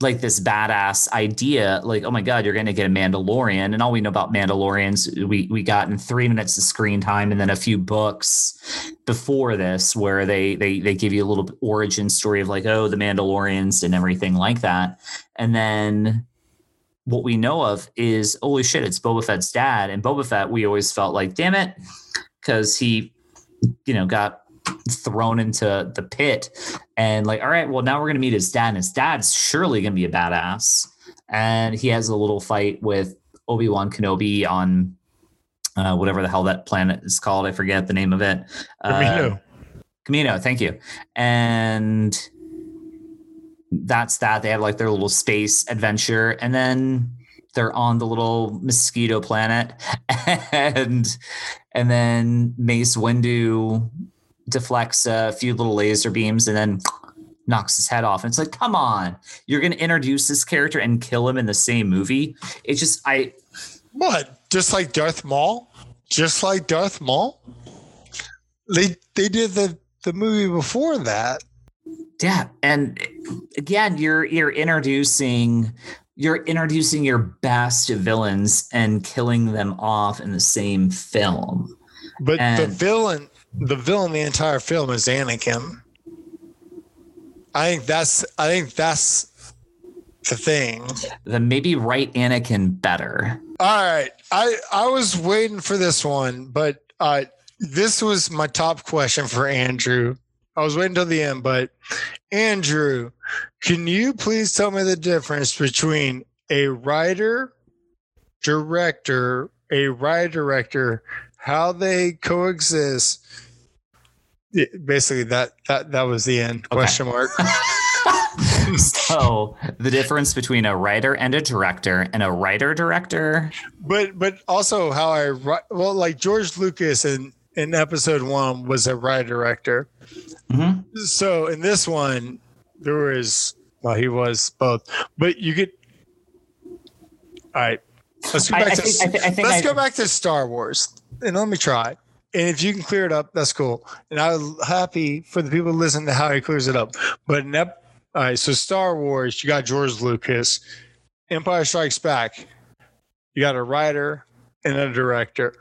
like this badass idea, like oh my god, you're going to get a Mandalorian, and all we know about Mandalorians, we we got in three minutes of screen time, and then a few books before this where they they they give you a little origin story of like oh the Mandalorians and everything like that, and then what we know of is holy shit, it's Boba Fett's dad, and Boba Fett we always felt like damn it, because he you know got thrown into the pit and like all right well now we're going to meet his dad and his dad's surely going to be a badass and he has a little fight with obi-wan kenobi on uh, whatever the hell that planet is called i forget the name of it uh, Camino. Camino, thank you. And that's that. They have like their little space adventure, and then they're on the little mosquito planet, and and then Mace Windu deflects a few little laser beams, and then knocks his head off. And it's like, come on, you're going to introduce this character and kill him in the same movie? It's just I What? Just like Darth Maul? Just like Darth Maul? They they did the the movie before that. Yeah, and again, you're you're introducing you're introducing your best villains and killing them off in the same film. But the villain the villain the entire film is Anakin. I think that's I think that's the thing. Then maybe write Anakin better. All right. I I was waiting for this one, but uh this was my top question for Andrew. I was waiting till the end, but Andrew, can you please tell me the difference between a writer, director, a writer director, how they coexist? Basically, that that that was the end. Question mark. so the difference between a writer and a director and a writer director. but but also how I well like George Lucas in in episode one was a writer director. Mhm. So in this one, there was well, he was both, but you get. All right, let's go back I to think- I thi- I think let's I- go back to Star Wars, and let me try. And if you can clear it up, that's cool. And I'm happy for the people who listen to how he clears it up. But in ep- all right, so Star Wars, you got George Lucas. Empire Strikes Back, you got a writer and a director.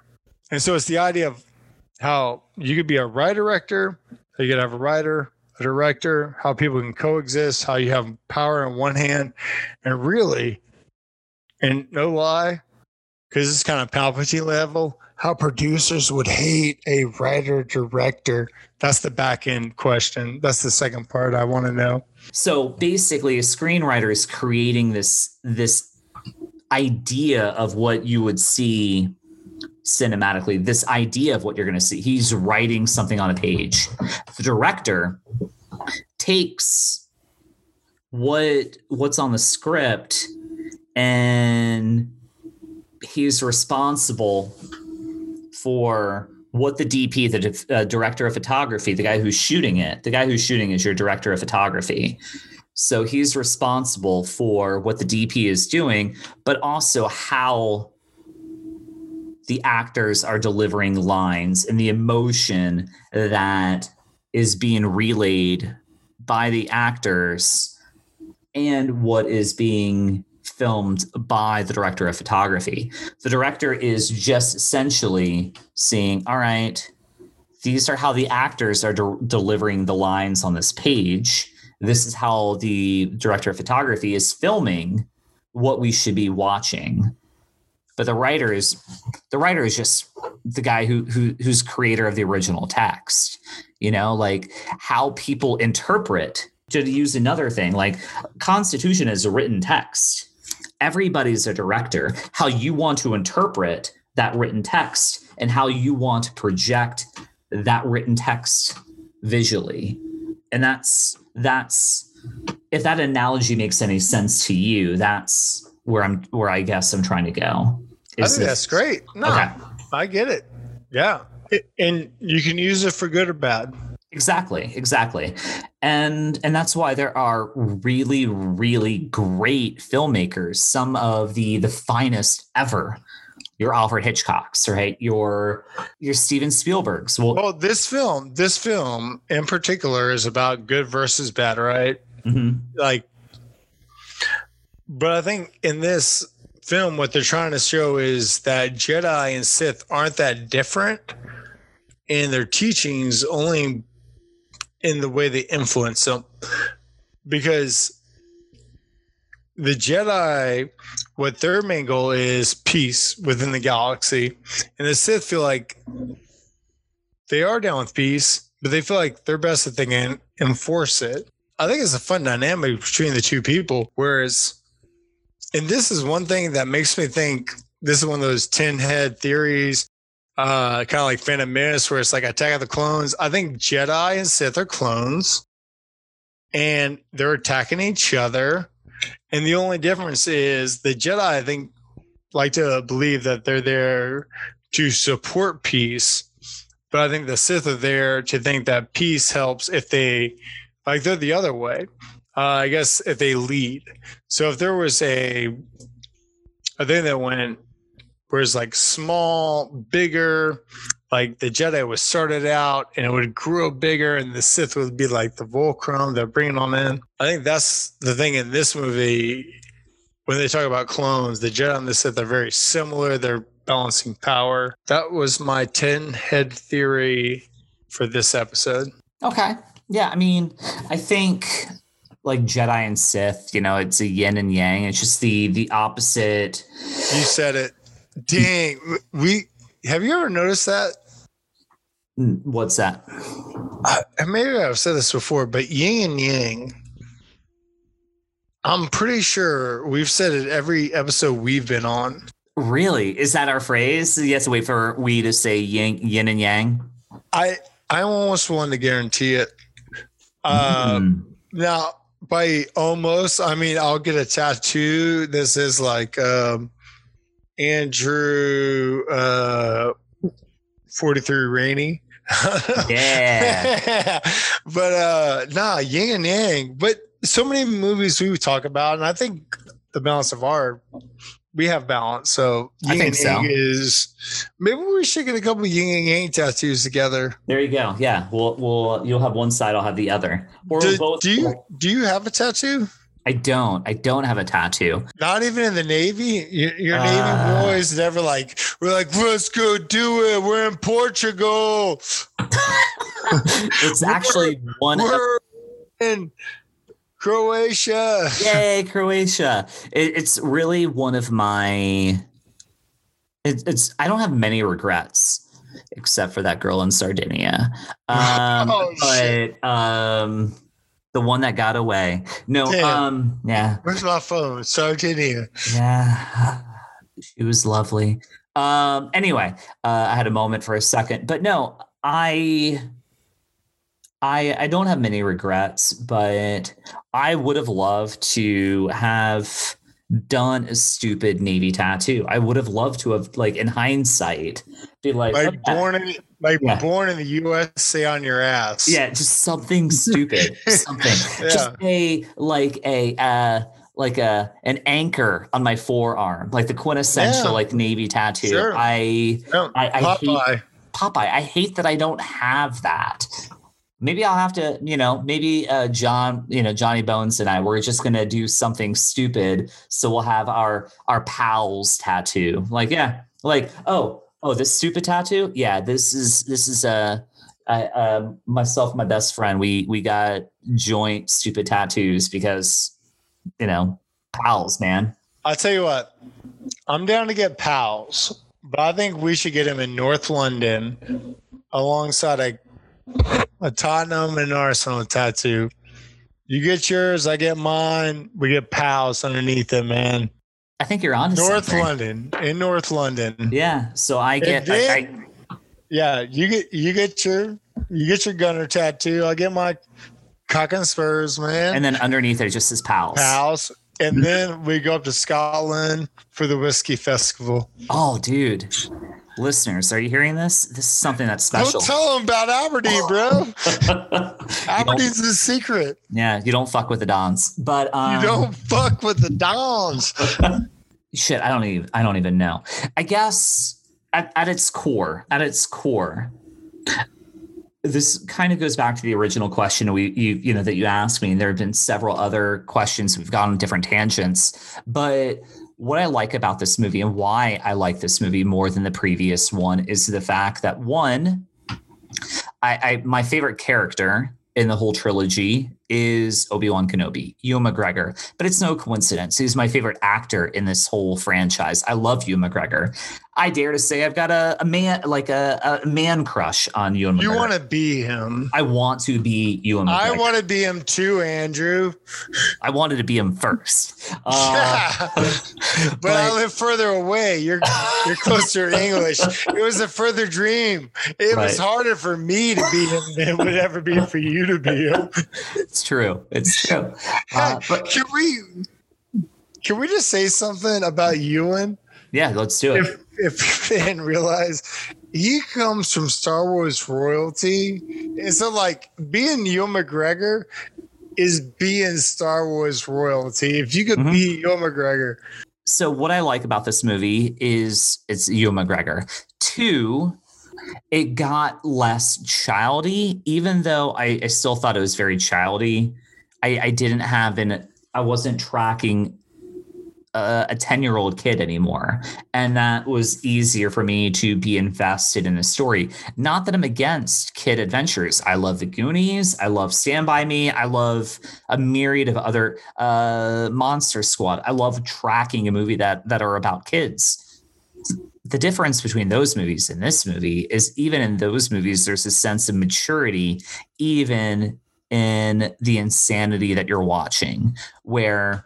And so it's the idea of how you could be a writer director, you could have a writer, a director, how people can coexist, how you have power in one hand. And really, and no lie, because it's kind of Palpatine level, how producers would hate a writer director. That's the back end question. That's the second part I want to know. So basically, a screenwriter is creating this this idea of what you would see cinematically. This idea of what you're going to see. He's writing something on a page. The director takes what what's on the script and he's responsible for what the DP, the uh, director of photography, the guy who's shooting it, the guy who's shooting is your director of photography. So he's responsible for what the DP is doing, but also how the actors are delivering lines and the emotion that is being relayed by the actors and what is being filmed by the director of photography. The director is just essentially seeing, all right, these are how the actors are de- delivering the lines on this page. This is how the director of photography is filming what we should be watching. But the writer is the writer is just the guy who, who who's creator of the original text. You know, like how people interpret. To use another thing, like Constitution is a written text everybody's a director how you want to interpret that written text and how you want to project that written text visually and that's that's if that analogy makes any sense to you, that's where I'm where I guess I'm trying to go. I think that's great. No, Okay. I get it. Yeah. It- and you can use it for good or bad. Exactly, exactly. And and that's why there are really really great filmmakers, some of the the finest ever. Your Alfred Hitchcocks, right? Your your Steven Spielbergs. Well, Well, this film, this film in particular is about good versus bad, right? mhm. Like, but I think in this film, what they're trying to show is that Jedi and Sith aren't that different in their teachings, only in the way they influence them. Because the Jedi, what their main goal is peace within the galaxy, and the Sith feel like they are down with peace, but they feel like they're best if they can enforce it. I think it's a fun dynamic between the two people. Whereas, and this is one thing that makes me think this is one of those 10 head theories, uh, kind of like Phantom Menace, where it's like Attack of the Clones. I think Jedi and Sith are clones and they're attacking each other. And the only difference is the Jedi, I think, like to believe that they're there to support peace. But I think the Sith are there to think that peace helps if they, like, they're the other way. Uh, I guess if they lead. So if there was a, a thing that went, where it's like small, bigger, like the Jedi was started out and it would grow bigger, and the Sith would be like the Volcrum they're bringing on in. I think that's the thing in this movie when they talk about clones. The Jedi and the Sith are very similar. They're balancing power. That was my ten head theory for this episode. Okay. Yeah, I mean, I think like Jedi and Sith, you know, it's a yin and yang. It's just the the opposite. You said it. Dang, we have you ever noticed that? What's that? I, and maybe I've said this before, but yin and yang. I'm pretty sure we've said it every episode we've been on. Really? Is that our phrase? You have to wait for we to say yin, yin and yang. I I almost want to guarantee it. Uh, Mm. Now, by almost, I mean I'll get a tattoo. This is like um, Andrew uh, 43 Rainey. Yeah. but uh nah, yin and yang. But so many movies we talk about, and I think the balance of art, we have balance. So I think and so. yang is maybe we should get a couple yin and yang tattoos together. There you go. Yeah. We'll we'll you'll have one side, I'll have the other. Or Do, we'll both do you do you have a tattoo? I don't. I don't have a tattoo. Not even in the Navy. Your, your Uh. Navy boys never like. We're like, let's go do it. We're in Portugal. It's actually one We're in Croatia. Yay, Croatia! It, it's really one of my. It, it's I don't have many regrets except for that girl in Sardinia, um, Oh, but shit. um, the one that got away. No, um, yeah, Where's my phone? Sardinia. yeah, she was lovely. Um, anyway, uh, I had a moment for a second, but no, I. I, I don't have many regrets, but I would have loved to have done a stupid navy tattoo. I would have loved to have, like, in hindsight, be like, Like okay, born in like Yeah. born in the USA on your ass. yeah, just something stupid, something, just a like a uh, like a an anchor on my forearm, like the quintessential Yeah. like navy tattoo. Sure. I I- I hate- Popeye. Popeye. I hate that I don't have that. Maybe I'll have to, you know, maybe uh, John, you know, Johnny Bones and I, we're just gonna do something stupid. So we'll have our our pals tattoo. Like, yeah, like, oh, oh, this stupid tattoo. Yeah, this is this is I, uh, myself, my best friend. We we got joint stupid tattoos because, you know, pals, man. I'll tell you what. I'm down to get pals, but I think we should get him in North London alongside a a Tottenham and Arsenal tattoo. You get yours, I get mine. We get pals underneath it, man. I think you're on North something. London, in North London. Yeah. So I get. I, then- I, Yeah, you get you get your you get your gunner tattoo. I get my cock and spurs, man. And then underneath it just says pals. pals. And then we go up to Scotland for the whiskey festival. Oh, dude. Listeners, are you hearing this? This is something that's special. Don't tell them about Aberdeen, bro. Aberdeen's the secret. yeah, you don't fuck with the Dons. But um, You don't fuck with the Dons. shit, I don't even I don't even know. I guess at, at its core, at its core, this kind of goes back to the original question we you you know that you asked me, and there have been several other questions we've gone on different tangents. But what I like about this movie and why I like this movie more than the previous one is the fact that one, I, I my favorite character in the whole trilogy is Obi-Wan Kenobi, Ewan McGregor. But it's no coincidence. He's my favorite actor in this whole franchise. I love Ewan McGregor. I dare to say I've got a, a man like a, a man crush on Ewan McGregor. You want to be him. I want to be Ewan McGregor. I want to be him too, Andrew. I wanted to be him first. Uh, but, but- I live further away. You're you're closer to English. It was a further dream. It was harder for me to be him than it would ever be for you to be him. It's true. It's true. Uh, but can we can we just say something about Ewan? yeah, let's do it. If if you didn't realize he comes from Star Wars royalty. And so like being Ewan McGregor is being Star Wars royalty. If you could Mhm. be Ewan McGregor, so what I like about this movie is it's Ewan McGregor. Two, it got less childy, even though I, I still thought it was very childy. I, I didn't have an I wasn't tracking a, a 10 year old kid anymore. And that was easier for me to be invested in the story. Not that I'm against kid adventures. I love the Goonies. I love Stand By Me. I love a myriad of other uh, Monster Squad. I love tracking a movie that that are about kids. The difference between those movies and this movie is even in those movies, there's a sense of maturity, even in the insanity that you're watching, where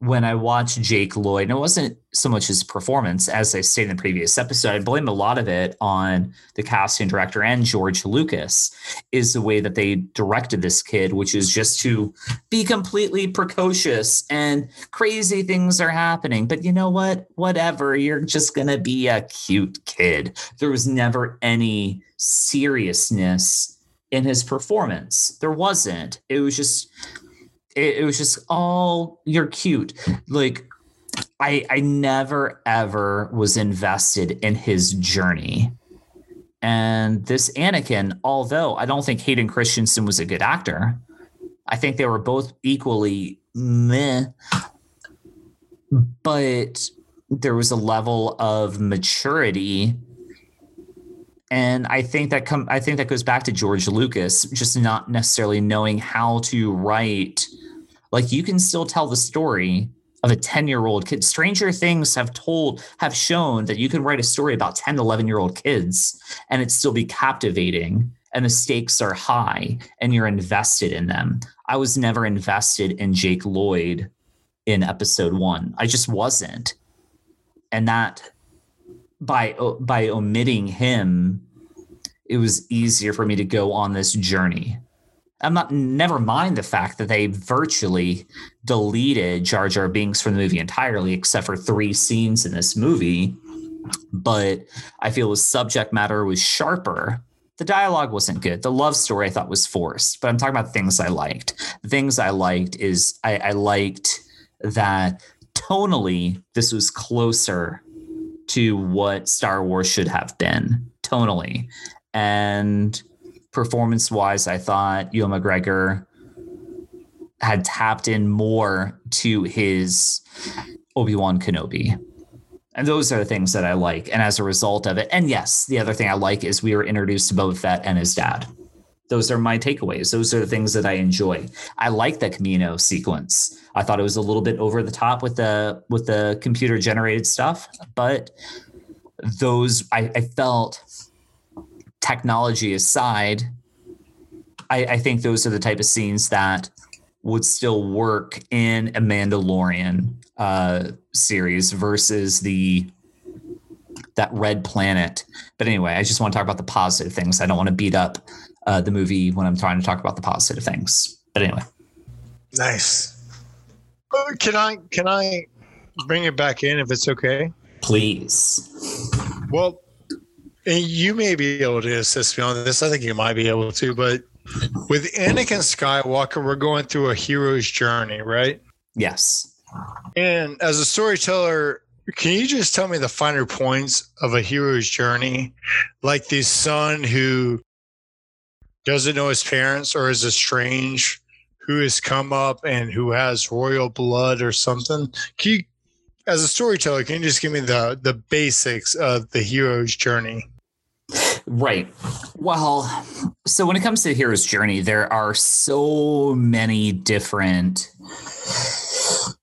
when I watched Jake Lloyd, and it wasn't so much his performance, as I stated in the previous episode, I blame a lot of it on the casting director and George Lucas, is the way that they directed this kid, which is just to be completely precocious and crazy things are happening. But you know what? Whatever, you're just going to be a cute kid. There was never any seriousness in his performance. There wasn't. It was just it, it was just all you're cute. Like I I never ever was invested in his journey. And this Anakin, although I don't think Hayden Christensen was a good actor, I think they were both equally meh. But there was a level of maturity and I think that come I think that goes back to George Lucas just not necessarily knowing how to write like you can still tell the story of a 10-year-old kid. Stranger Things have told have shown that you can write a story about 10 11 year old kids and it still be captivating and the stakes are high and you're invested in them. I was never invested in Jake Lloyd in episode 1. I just wasn't. And that by by omitting him it was easier for me to go on this journey. I'm not never mind the fact that they virtually deleted jar jar binks from the movie entirely except for three scenes in this movie but i feel the subject matter was sharper. The dialogue wasn't good. The love story i thought was forced but i'm talking about things i liked. The things i liked is i, I liked that tonally this was closer to what Star Wars should have been tonally. And performance wise, I thought Ewan McGregor had tapped in more to his Obi Wan Kenobi. And those are the things that I like. And as a result of it, and yes, the other thing I like is we were introduced to Boba Fett and his dad. Those are my takeaways. Those are the things that I enjoy. I like the Camino sequence. I thought it was a little bit over the top with the with the computer generated stuff, but those I, I felt technology aside, I, I think those are the type of scenes that would still work in a Mandalorian uh, series versus the that red planet. But anyway, I just want to talk about the positive things. I don't want to beat up uh, the movie when I'm trying to talk about the positive things. But anyway, Nice. Can I can I bring it back in if it's okay? please. Well, and you may be able to assist me on this. I think you might be able to, but with Anakin Skywalker, we're going through a hero's journey, right? Yes. And as a storyteller, can you just tell me the finer points of a hero's journey? Like the son who doesn't know his parents or is estranged, who has come up and who has royal blood or something. Can you, as a storyteller, can you just give me the the basics of the hero's journey? Right. Well, so when it comes to the hero's journey, there are so many different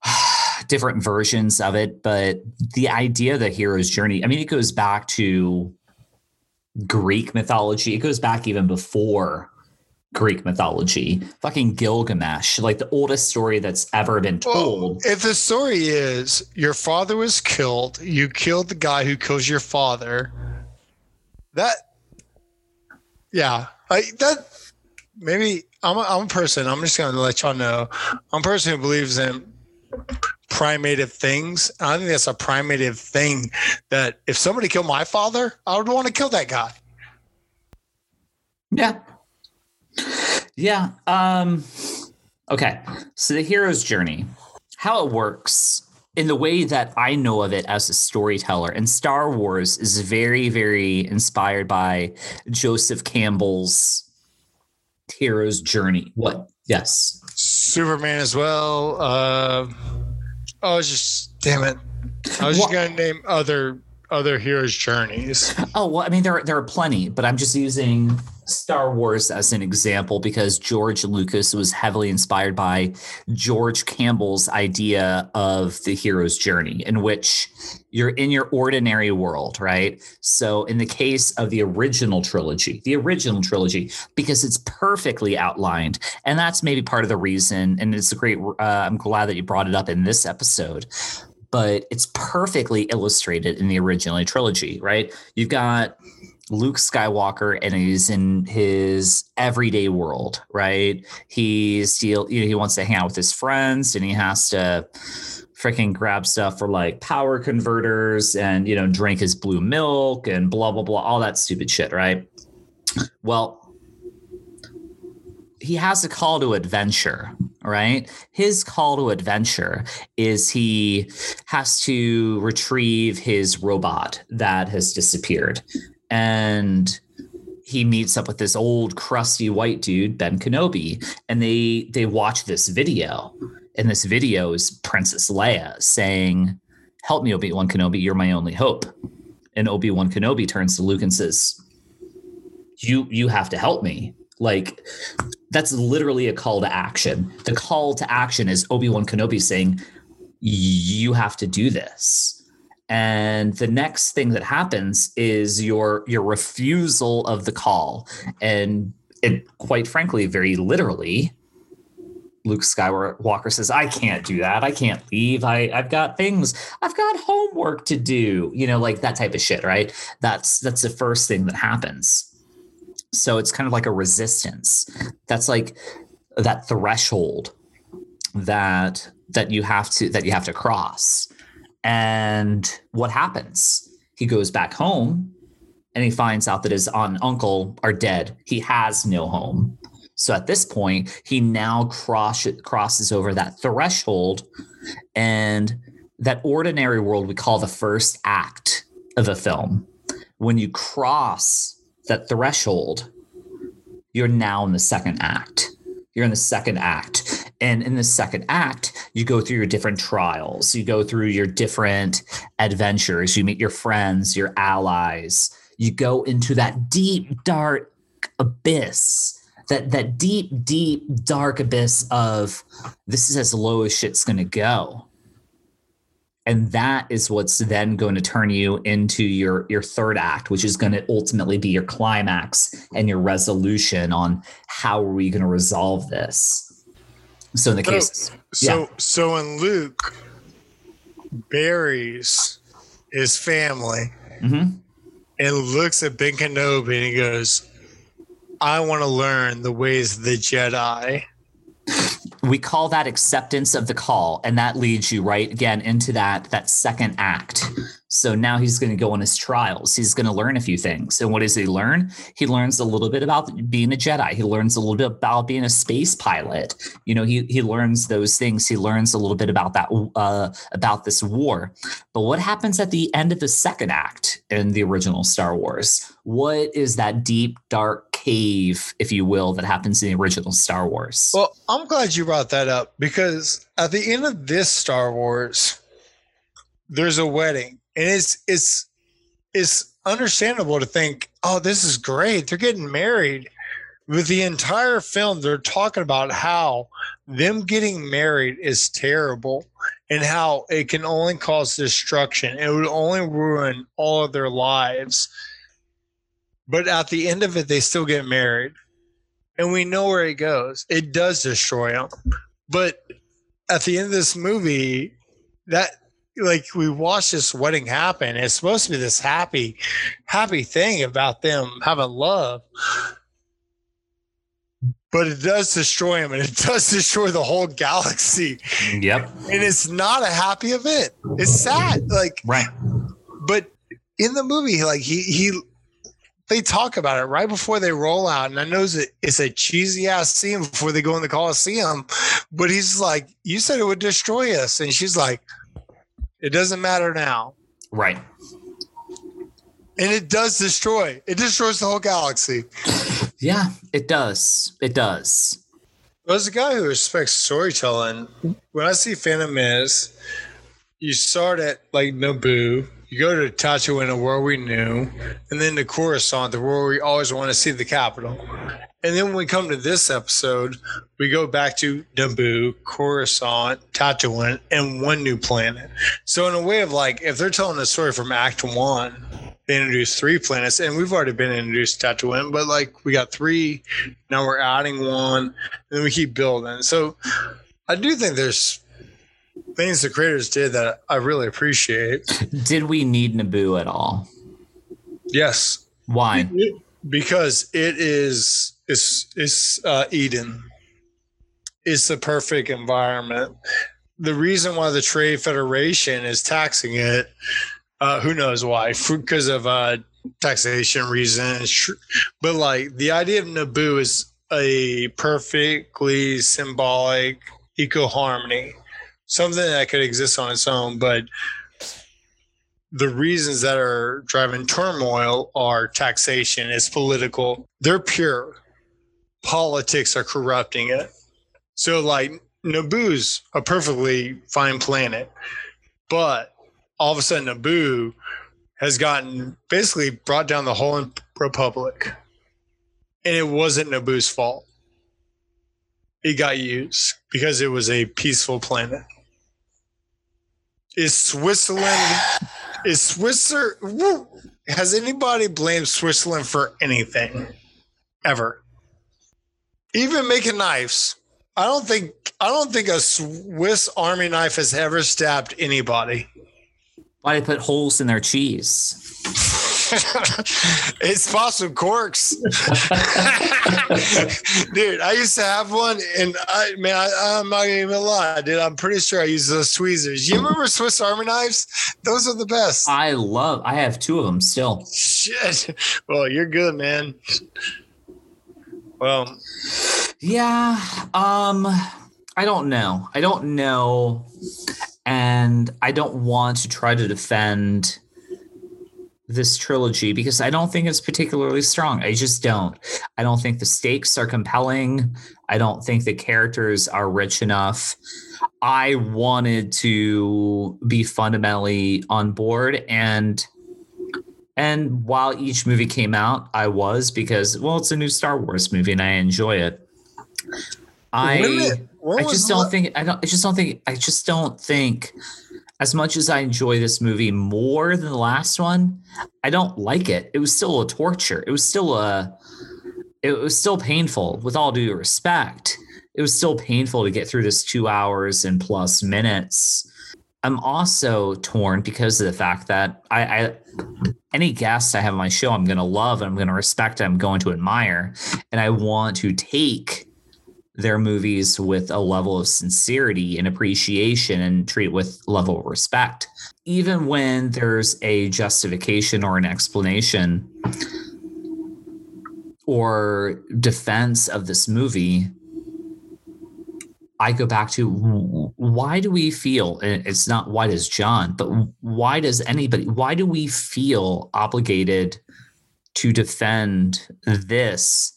different versions of it, but the idea of the hero's journey, I mean, it goes back to Greek mythology. It goes back even before Greek mythology. Fucking Gilgamesh, like the oldest story that's ever been told. If the story is your father was killed, you killed the guy who kills your father. That, yeah, like that. Maybe I'm a, I'm a person. I'm just gonna let y'all know. I'm a person who believes in primative things. I think that's a primative thing. That if somebody killed my father, I would want to kill that guy. Yeah. Yeah. Um okay. So the hero's journey, how it works in the way that I know of it as a storyteller, and Star Wars is very, very inspired by Joseph Campbell's hero's journey. What? Yes. Superman as well. Uh, I was just damn it. I was just gonna name other other heroes' journeys. Oh well, I mean there there are plenty, but I'm just using Star Wars as an example because George Lucas was heavily inspired by George Campbell's idea of the hero's journey, in which you're in your ordinary world, right? So in the case of the original trilogy, the original trilogy, because it's perfectly outlined, and that's maybe part of the reason. And it's a great. Uh, I'm glad that you brought it up in this episode but it's perfectly illustrated in the original trilogy, right? You've got Luke Skywalker and he's in his everyday world, right? He's still, you know, he wants to hang out with his friends and he has to freaking grab stuff for like power converters and, you know, drink his blue milk and blah, blah, blah, all that stupid shit, right? Well, he has a call to adventure, right? His call to adventure is he has to retrieve his robot that has disappeared. And he meets up with this old crusty white dude, Ben Kenobi, and they they watch this video. And this video is Princess Leia saying, Help me, Obi-Wan Kenobi, you're my only hope. And Obi-Wan Kenobi turns to Luke and says, You you have to help me. Like that's literally a call to action. The call to action is Obi-Wan Kenobi saying, You have to do this. And the next thing that happens is your your refusal of the call. And it quite frankly, very literally, Luke Skywalker says, I can't do that. I can't leave. I, I've got things, I've got homework to do, you know, like that type of shit, right? That's that's the first thing that happens. So it's kind of like a resistance. That's like that threshold that that you have to that you have to cross. And what happens? He goes back home and he finds out that his aunt and uncle are dead. He has no home. So at this point, he now cross, crosses over that threshold and that ordinary world we call the first act of a film. When you cross that threshold, you're now in the second act. You're in the second act. And in the second act, you go through your different trials, you go through your different adventures, you meet your friends, your allies, you go into that deep, dark abyss. That, that deep, deep, dark abyss of this is as low as shit's gonna go. And that is what's then going to turn you into your your third act which is going to ultimately be your climax and your resolution on how are we going to resolve this so in the So- case So Yeah. so when Luke buries his family Mhm. and looks at Ben Kenobi and he goes, I want to learn the ways of the Jedi. We call that acceptance of the call and that leads you right again into that that second act. So now he's going to go on his trials. He's going to learn a few things. And what does he learn? He learns a little bit about being a jedi. He learns a little bit about being a space pilot. You know he he learns those things. He learns a little bit about that uh, about this war. But what happens at the end of the second act in the original star wars? What is that deep dark cave, if you will, that happens in the original Star Wars. Well, I'm glad you brought that up because at the end of this Star Wars, there's a wedding, and it's it's it's understandable to think, oh, this is great. They're getting married. With the entire film, they're talking about how them getting married is terrible and how it can only cause destruction. It would only ruin all of their lives but at the end of it, they still get married. And we know where it goes. It does destroy them. But at the end of this movie, that like we watch this wedding happen. It's supposed to be this happy, happy thing about them having love. But it does destroy them and it does destroy the whole galaxy. Yep. And it's not a happy event. It's sad. Like right. But in the movie, like he he they talk about it right before they roll out. And I know it's a cheesy ass scene before they go in the Coliseum, but he's like, You said it would destroy us. And she's like, It doesn't matter now. Right. And it does destroy, it destroys the whole galaxy. Yeah, it does. It does. As a guy who respects storytelling, when I see Phantom Menace, you start at like Naboo, you go to Tatooine, world we knew, and then to Coruscant, the world we always want to see the capital. And then when we come to this episode, we go back to Naboo, Coruscant, Tatooine, and one new planet. So in a way of like, if they're telling a story from Act One, they introduced three planets, and we've already been introduced to Tatooine, but like we got three, now we're adding one, and then we keep building. So I do think there's things the creators did that I really appreciate. Did we need Naboo at all? Yes. Why? Because it is it's it's uh, Eden. It's the perfect environment. The reason why the Trade Federation is taxing it, uh, who knows why? Because of uh, taxation reasons. But like the idea of Naboo is a perfectly symbolic eco harmony something that could exist on its own, but the reasons that are driving turmoil are taxation, it's political. They're pure. Politics are corrupting it. So, like, Naboo's a perfectly fine planet, but all of a sudden, Naboo has gotten basically brought down the whole republic. And it wasn't Naboo's fault. It got used because it was a peaceful planet. Is Switzerland? Is Switzerland? Has anybody blamed Switzerland for anything ever? Even making knives. I don't think I don't think a Swiss Army knife has ever stabbed anybody. Why they put holes in their cheese? it's possum corks. dude, I used to have one and I man, I, am not even lie, dude. I'm pretty sure I used those tweezers. You remember Swiss Army knives? Those are the best. I love I have two of them still. Shit. Well, you're good, man. Well. Yeah. Um I don't know. I don't know. And I don't want to try to defend this trilogy because I don't think it's particularly strong. I just don't. I don't think the stakes are compelling. I don't think the characters are rich enough. I wanted to be fundamentally on board and and while each movie came out, I was because well, it's a new Star Wars movie and I enjoy it. I I just don't think I don't I just don't think I just don't think as much as I enjoy this movie more than the last one, I don't like it. It was still a torture. It was still a it was still painful with all due respect. It was still painful to get through this 2 hours and plus minutes. I'm also torn because of the fact that I, I any guest I have on my show, I'm going to love and I'm going to respect. I'm going to admire, and I want to take their movies with a level of sincerity and appreciation and treat with level of respect. Even when there's a justification or an explanation or defense of this movie I go back to why do we feel it's not why does John, but why does anybody, why do we feel obligated to defend this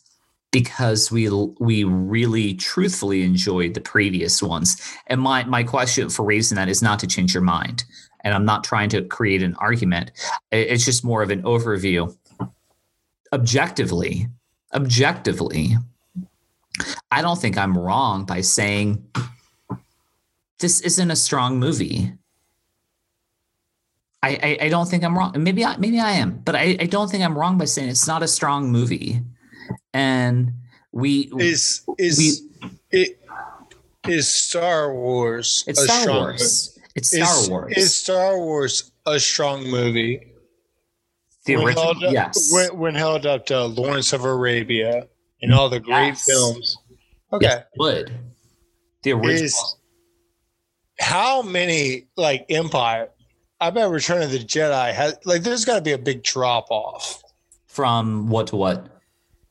because we we really truthfully enjoyed the previous ones. And my my question for raising that is not to change your mind, and I'm not trying to create an argument. It's just more of an overview. Objectively, objectively, I don't think I'm wrong by saying this isn't a strong movie. I, I, I don't think I'm wrong. Maybe I maybe I am, but I, I don't think I'm wrong by saying it's not a strong movie and we is is we, it is Star Wars. It's Star Wars. Movie? It's Star is, Wars. Is Star Wars a strong movie? The when original, held up, yes. When, when, held up to Lawrence of Arabia and all the great yes. films. Okay, yes, would the original? Is, how many like Empire? I bet Return of the Jedi has like. There's got to be a big drop off from what to what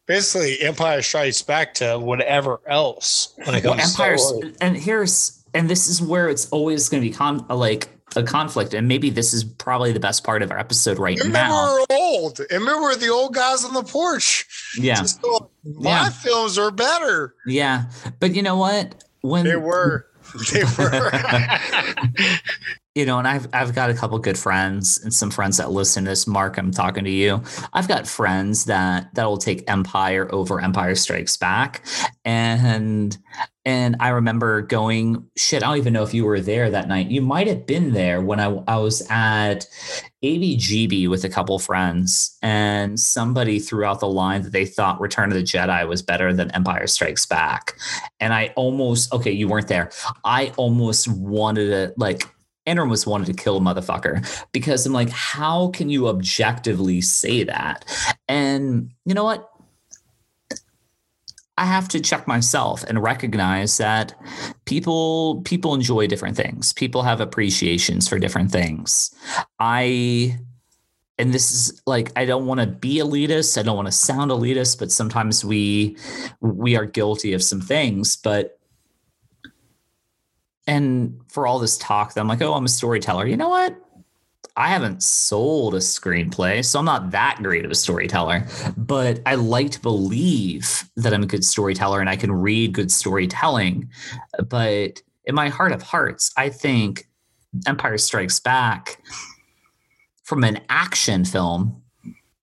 basically Empire Strikes Back to whatever else when it comes well, Empire. And here's and this is where it's always going to be con- like a conflict, and maybe this is probably the best part of our episode right remember now. Remember old. remember the old guys on the porch. Yeah, my yeah. films are better. Yeah, but you know what? When they were. They were. you know, and I've I've got a couple good friends and some friends that listen to this. Mark, I'm talking to you. I've got friends that that will take Empire over Empire Strikes Back, and and I remember going shit. I don't even know if you were there that night. You might have been there when I I was at ABGB with a couple friends, and somebody threw out the line that they thought Return of the Jedi was better than Empire Strikes Back, and I almost okay, you weren't there. I almost wanted to like Andrew almost wanted to kill a motherfucker because I'm like, how can you objectively say that? And you know what? I have to check myself and recognize that people people enjoy different things. People have appreciations for different things. I and this is like I don't want to be elitist. I don't want to sound elitist, but sometimes we we are guilty of some things, but and for all this talk, that I'm like, oh, I'm a storyteller. You know what? I haven't sold a screenplay, so I'm not that great of a storyteller, but I like to believe that I'm a good storyteller and I can read good storytelling. But in my heart of hearts, I think Empire Strikes Back, from an action film,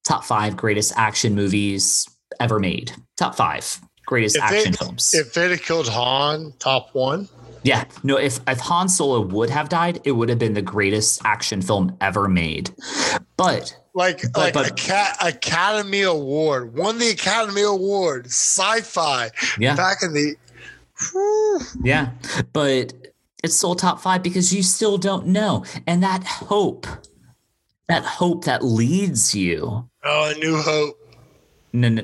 top five greatest action movies ever made. Top five greatest if action it, films. If they'd have killed Han, top one. Yeah, no. If if Han Solo would have died, it would have been the greatest action film ever made. But like but, like but, a cat Academy Award won the Academy Award sci-fi. Yeah, back in the. Whew. Yeah, but it's still top five because you still don't know, and that hope, that hope that leads you. Oh, a new hope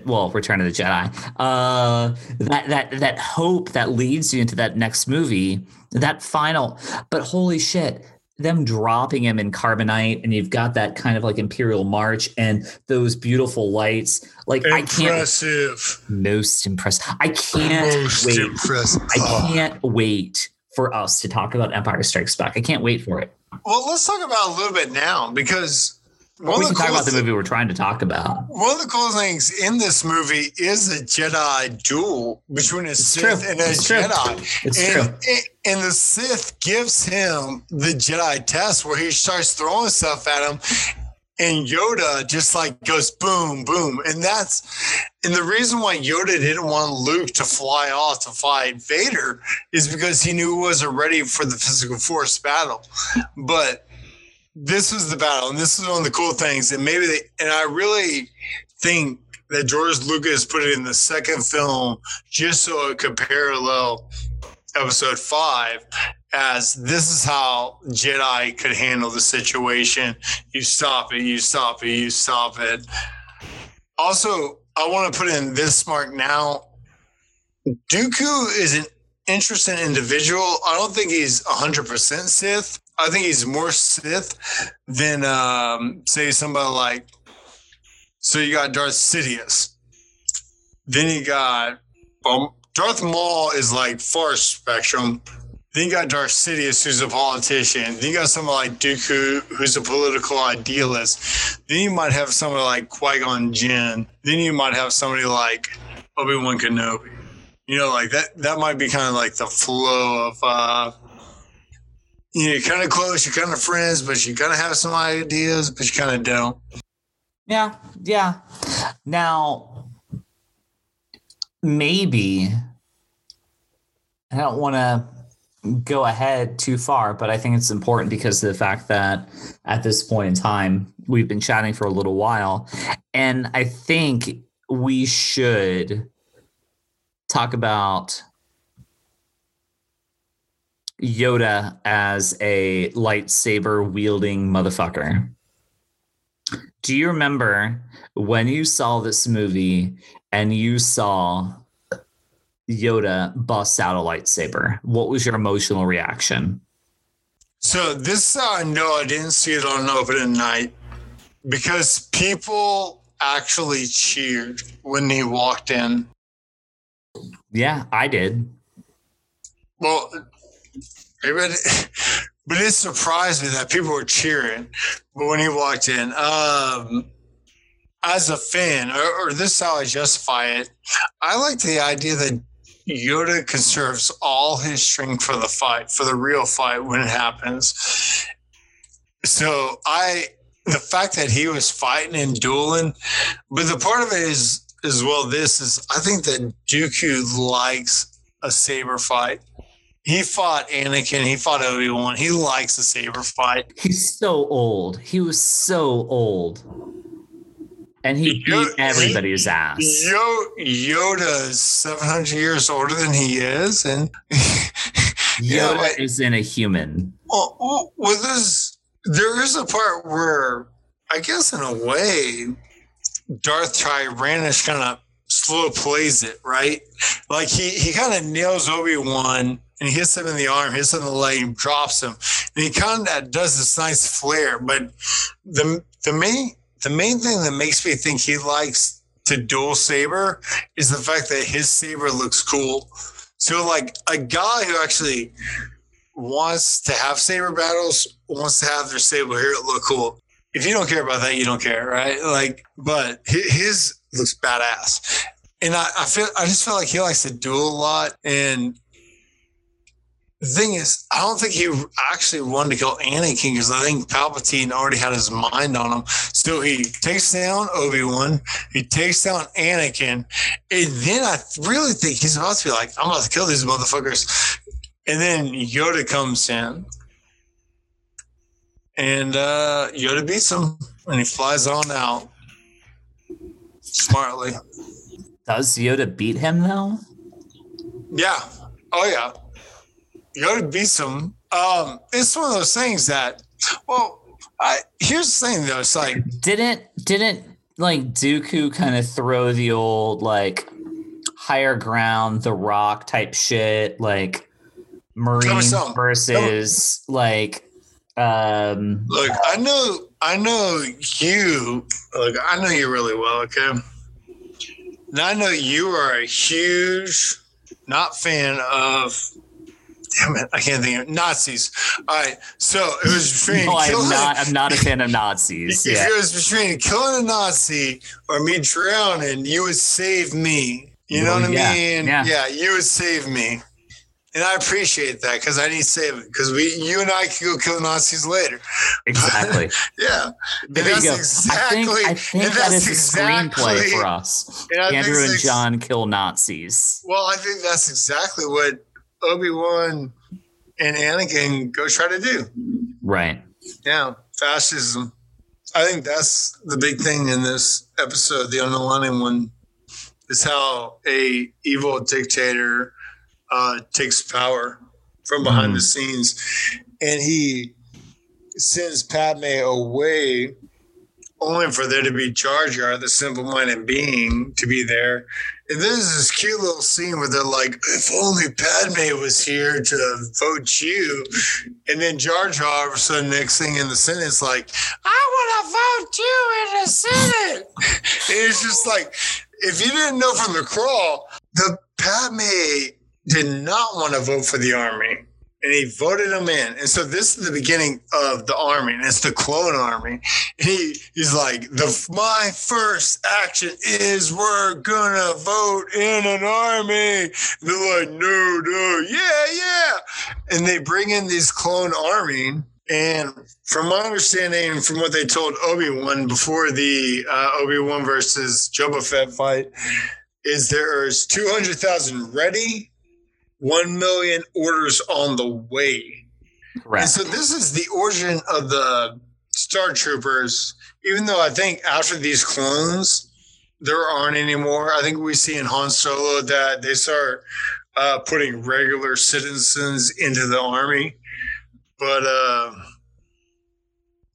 well, Return of the Jedi. Uh, that that that hope that leads you into that next movie, that final. But holy shit, them dropping him in carbonite, and you've got that kind of like Imperial March and those beautiful lights. Like impressive. I can't. Most impressive. I can't most wait. Impressive. I can't wait for us to talk about Empire Strikes Back. I can't wait for it. Well, let's talk about a little bit now because one we can talk about the movie we're trying to talk about. One of the cool things in this movie is a Jedi duel between a it's Sith true. and a it's Jedi. True. It's and, true. And the Sith gives him the Jedi test where he starts throwing stuff at him, and Yoda just like goes boom, boom. And that's and the reason why Yoda didn't want Luke to fly off to fight Vader is because he knew he wasn't ready for the physical force battle. But this was the battle, and this is one of the cool things. And maybe they, and I really think that George Lucas put it in the second film just so it could parallel episode five as this is how Jedi could handle the situation. You stop it, you stop it, you stop it. Also, I want to put in this mark now. Dooku is an interesting individual. I don't think he's 100% Sith. I think he's more Sith than, um, say, somebody like. So you got Darth Sidious. Then you got. Um, Darth Maul is like far spectrum. Then you got Darth Sidious, who's a politician. Then you got someone like Dooku, who's a political idealist. Then you might have somebody like Qui Gon Jinn. Then you might have somebody like Obi Wan Kenobi. You know, like that. That might be kind of like the flow of. uh you know, you're kind of close, you're kind of friends, but you kind of have some ideas, but you kind of don't. Yeah, yeah. Now, maybe I don't want to go ahead too far, but I think it's important because of the fact that at this point in time, we've been chatting for a little while. And I think we should talk about Yoda as a lightsaber wielding motherfucker. Do you remember when you saw this movie and you saw Yoda bust out a lightsaber? What was your emotional reaction? So this uh no, I didn't see it on opening night because people actually cheered when he walked in. Yeah, I did. Well, everybody, but it surprised me that people were cheering. But when he walked in, um, as a fan, or, or this is how I justify it, I like the idea that Yoda conserves all his strength for the fight, for the real fight when it happens. So I, the fact that he was fighting and dueling, but the part of it is as well. This is I think that Dooku likes a saber fight. He fought Anakin. He fought Obi Wan. He likes a saber fight. He's so old. He was so old. And he beat everybody's ass. Yo, Yoda is 700 years older than he is. And Yoda but- is in a human. well, well, well, there's, there is a part where I guess in a way, Darth Tyrannus kind of slow plays it, right? Like he, he kind of nails Obi Wan and he hits him in the arm, hits him in the leg, drops him. And he kind of does this nice flare. But the the main the main thing that makes me think he likes to dual saber is the fact that his saber looks cool. So like a guy who actually wants to have saber battles wants to have their saber here look cool. If you don't care about that, you don't care, right? Like, but his looks badass. And I, I feel I just feel like he likes to duel a lot. And the thing is, I don't think he actually wanted to kill Anakin because I think Palpatine already had his mind on him. So he takes down Obi Wan, he takes down Anakin, and then I really think he's about to be like, "I'm about to kill these motherfuckers," and then Yoda comes in, and uh, Yoda beats him, and he flies on out smartly. Does Yoda beat him though? Yeah. Oh yeah. Yoda beats him. Um, it's one of those things that, well, I here's the thing though. It's like Didn't didn't like Dooku kind of throw the old like higher ground, the rock type shit, like Marine versus like um Look, I know, I know you. Look, I know you really well. Okay, and I know you are a huge, not fan of. Damn it, I can't think of Nazis. All right, so it was between no, I'm not I'm not a fan of Nazis. If Yeah. it was between killing a Nazi or me drowning, you would save me. You know Well, what I oh, mean? yeah. you would save me. And I appreciate that because I need saving. Because we you and I can go kill Nazis later. Exactly. Yeah. There And you go. that's I think I exactly- think and that's is a screenplay exactly- for us. and Andrew and John kill Nazis. Well, I think that's exactly what Obi-Wan and Anakin go try to do. Right. Yeah, fascism. I think that's the big thing in this episode. The underlining one is how a evil dictator uh, takes power from behind the scenes, and he sends Padme away only for there to be Jar Jar, the simple-minded being, to be there. And there's this cute little scene where they're like, "If only Padme was here to vote you," and then Jar Jar, all of a sudden, next thing in the sentence, like, "I want to vote you in the Senate." it's just like, if you didn't know from the crawl, the Padme did not want to vote for the army and he voted him in. And so this is the beginning of the army, and it's the clone army. And he he's like, the my first action is we're gonna vote in an army. And they're like, no, no, yeah, yeah. And they bring in these clone army. And from my understanding, from what they told Obi Wan before the uh, Obi Wan versus Boba Fett fight, is there's two hundred thousand ready 1 million orders on the way. Correct. And so this is the origin of the Star Troopers, even though I think after these clones, there aren't anymore. I think we see in Han Solo that they start uh, putting regular citizens into the army. But uh,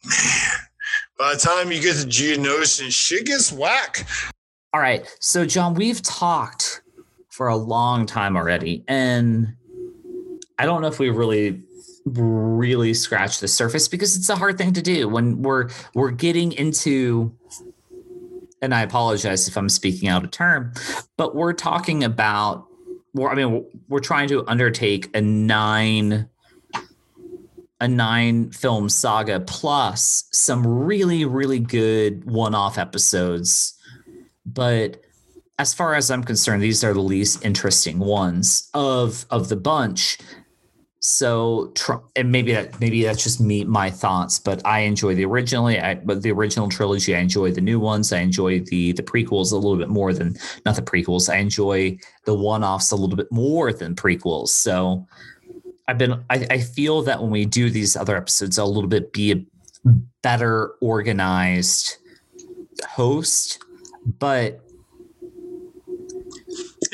man, by the time you get to Geonosis, shit gets whack. All right. So, John, we've talked for a long time already. And I don't know if we really really scratched the surface because it's a hard thing to do when we're we're getting into and I apologize if I'm speaking out of term, but we're talking about we're, I mean we're trying to undertake a nine a nine film saga plus some really really good one-off episodes but as far as I'm concerned, these are the least interesting ones of of the bunch. So, and maybe that maybe that's just me my thoughts, but I enjoy the originally, I, but the original trilogy. I enjoy the new ones. I enjoy the the prequels a little bit more than not the prequels. I enjoy the one offs a little bit more than prequels. So, I've been I, I feel that when we do these other episodes, I'll a little bit be a better organized host, but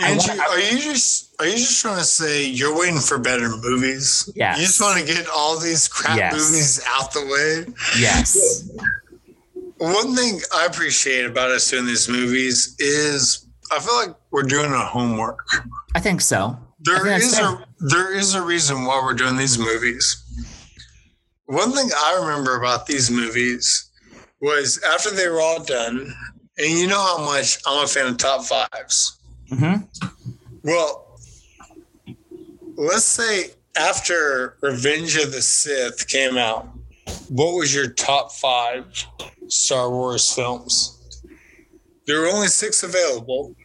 Andrew, are you just are you just trying to say you're waiting for better movies? Yeah. You just want to get all these crap yes. movies out the way? Yes. One thing I appreciate about us doing these movies is I feel like we're doing our homework. I think so. There think is a there is a reason why we're doing these movies. One thing I remember about these movies was after they were all done, and you know how much I'm a fan of top fives. Mm-hmm. Well, let's say after Revenge of the Sith came out, what was your top five Star Wars films? There were only six available.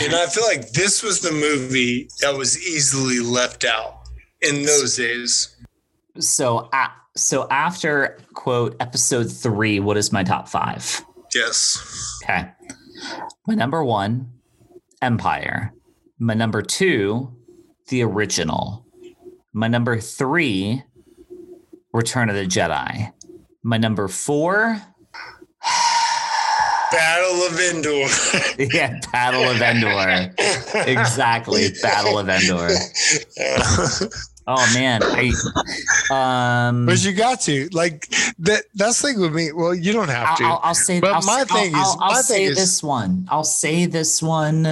And I feel like this was the movie that was easily left out in those days. So, uh, so after quote episode three, what is my top five? Yes. Okay. My number one Empire. My number two, the original. My number three, Return of the Jedi. My number four, Battle of Endor. yeah, Battle of Endor. exactly, Battle of Endor. Uh, Oh man, I, um, but you got to like that. That's the thing with me. Well, you don't have to. I'll, I'll say, but I'll, my thing I'll, is, I'll, my say thing this is, one. I'll say this one.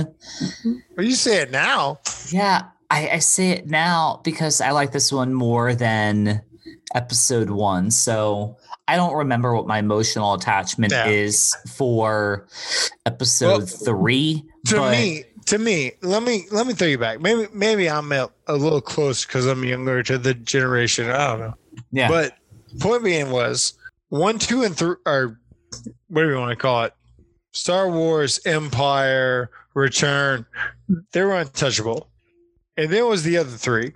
Well, you say it now. Yeah, I, I say it now because I like this one more than episode one. So I don't remember what my emotional attachment Yeah. is for episode Well, three. To me, to me, let me let me throw you back. Maybe maybe I'm a, a little close because I'm younger to the generation. I don't know. yeah, But point being was one, two, and three, or whatever you want to call it, Star Wars, Empire, Return, they were untouchable. And then was the other three.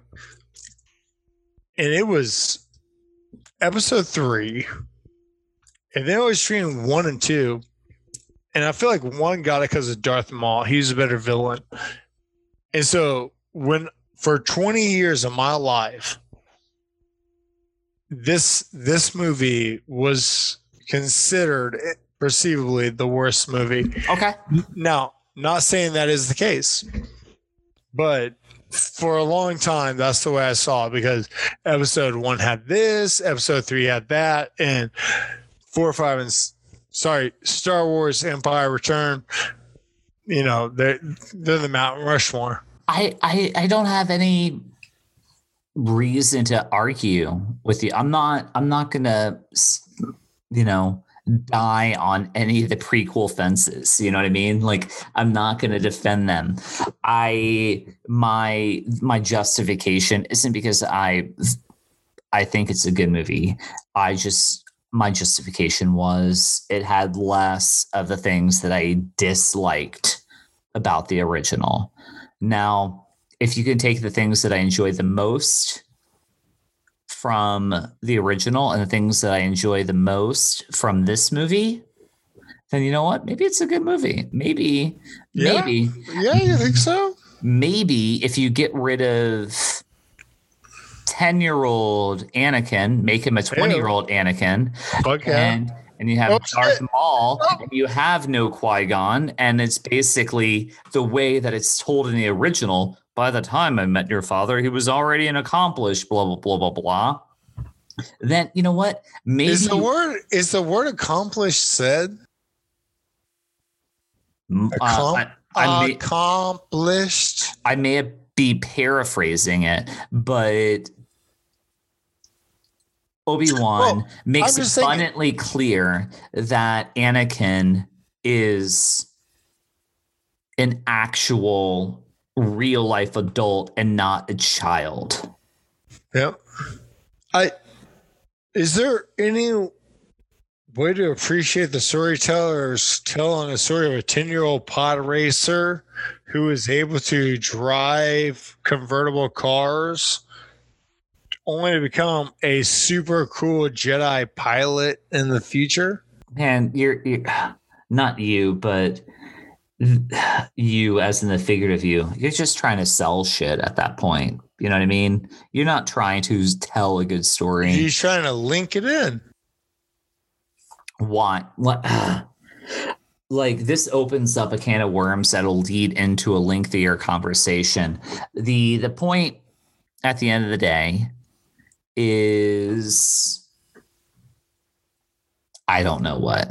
And it was episode three. And then it was between one and two. And I feel like one got it because of Darth Maul. He's a better villain. And so when for 20 years of my life, this this movie was considered perceivably the worst movie. okay. Now, not saying that is the case, but for a long time, that's the way I saw it because episode one had this, episode three had that, and four, five, and sorry, Star Wars Empire Return. You know, they're they're the Mount Rushmore. I, I I don't have any reason to argue with you. I'm not I'm not gonna you know die on any of the prequel fences. You know what I mean? Like I'm not gonna defend them. I my my justification isn't because I I think it's a good movie. I just my justification was it had less of the things that I disliked about the original. Now, if you can take the things that I enjoy the most from the original and the things that I enjoy the most from this movie, then you know what? Maybe it's a good movie. Maybe, Yeah. maybe, Yeah, you think so? maybe if you get rid of 10 year old Anakin, make him a 20 year old Anakin, Okay. and and you have Oh, Darth shit. Maul, and you have no Qui Gon, and it's basically the way that it's told in the original. By the time I met your father, he was already an accomplished. Blah blah blah blah blah. Then you know what? Maybe is the word is the word accomplished said? Uh, accom- I, I may, accomplished. I may be paraphrasing it, but Obi Wan Well, makes I'm it just thinking- abundantly clear that Anakin is an actual real life adult and not a child. Yep. I is there any way to appreciate the storytellers telling a story of a 10 year old pod racer who is able to drive convertible cars only to become a super cool Jedi pilot in the future? Man, you're, you're not you, but you as in the figurative you. You're just trying to sell shit at that point. You know what I mean? You're not trying to tell a good story. He's trying to link it in. want what like this opens up a can of worms that'll lead into a lengthier conversation the the point at the end of the day is i don't know what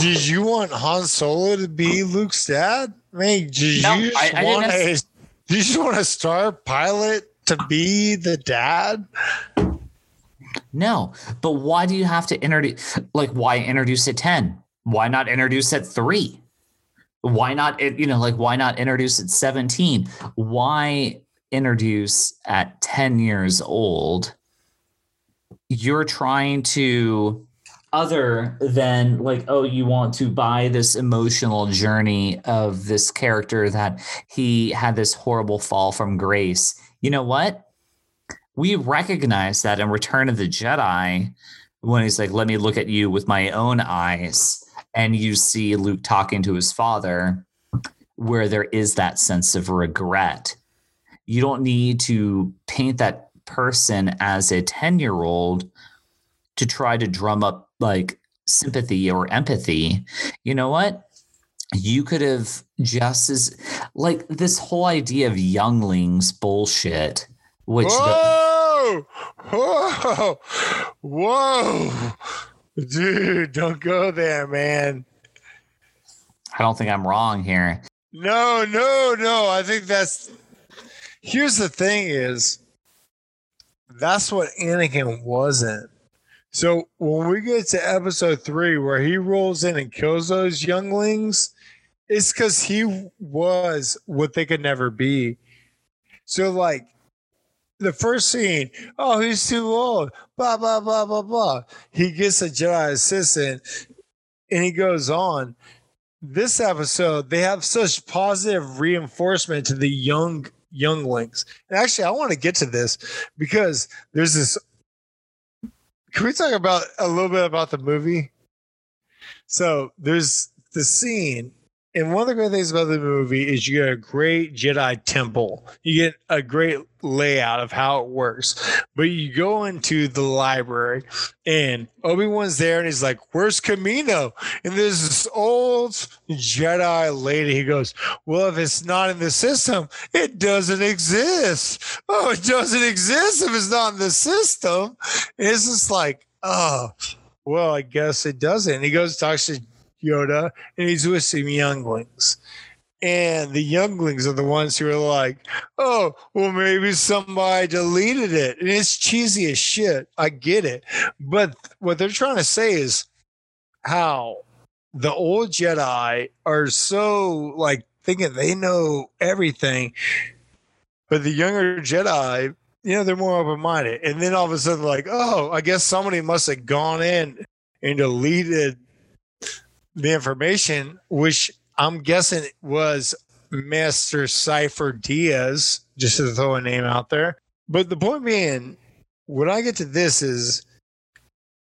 Did you want Han Solo to be Luke's dad? I mean, did No, you I- just I want necess- a, did you just want a star pilot to be the dad? no but why do you have to introduce like why introduce at 10 why not introduce at 3 why not you know like why not introduce at 17 why introduce at 10 years old you're trying to other than like oh you want to buy this emotional journey of this character that he had this horrible fall from grace. You know what? We recognize that in return of the jedi when he's like let me look at you with my own eyes and you see luke talking to his father where there is that sense of regret you don't need to paint that person as a 10 year old to try to drum up like sympathy or empathy you know what you could have just as like this whole idea of younglings bullshit which the, Whoa! Whoa! Whoa! Dude, don't go there, man. i don't think i'm wrong here No, no, no. I think that's here's the thing is that's what Anakin wasn't. So when we get to episode three where he rolls in and kills those younglings, it's because he was what they could never be. So like the first scene, oh, he's too old, blah, blah, blah, blah, blah. He gets a Jedi assistant and he goes on this episode they have such positive reinforcement to the young younglings. And actually i want to get to this because there's this can we talk about a little bit about the movie? So there's the scene and one of the great things about the movie is you get a great Jedi temple. You get a great layout of how it works. But you go into the library and Obi-Wan's there and he's like, Where's Kamino? And there's this old Jedi lady. He goes, Well, if it's not in the system, it doesn't exist. Oh, it doesn't exist if it's not in the system. And it's just like, oh, well, I guess it doesn't. And he goes talks to Yoda, and he's with some younglings. And the younglings are the ones who are like, oh, well, maybe somebody deleted it. And it's cheesy as shit. I get it. But what they're trying to say is how the old Jedi are so like thinking they know everything. But the younger Jedi, you know, they're more open minded. And then all of a sudden, like, oh, I guess somebody must have gone in and deleted the information, which I'm guessing was Master Sifo-Dyas, just to throw a name out there. But the point being, when I get to this is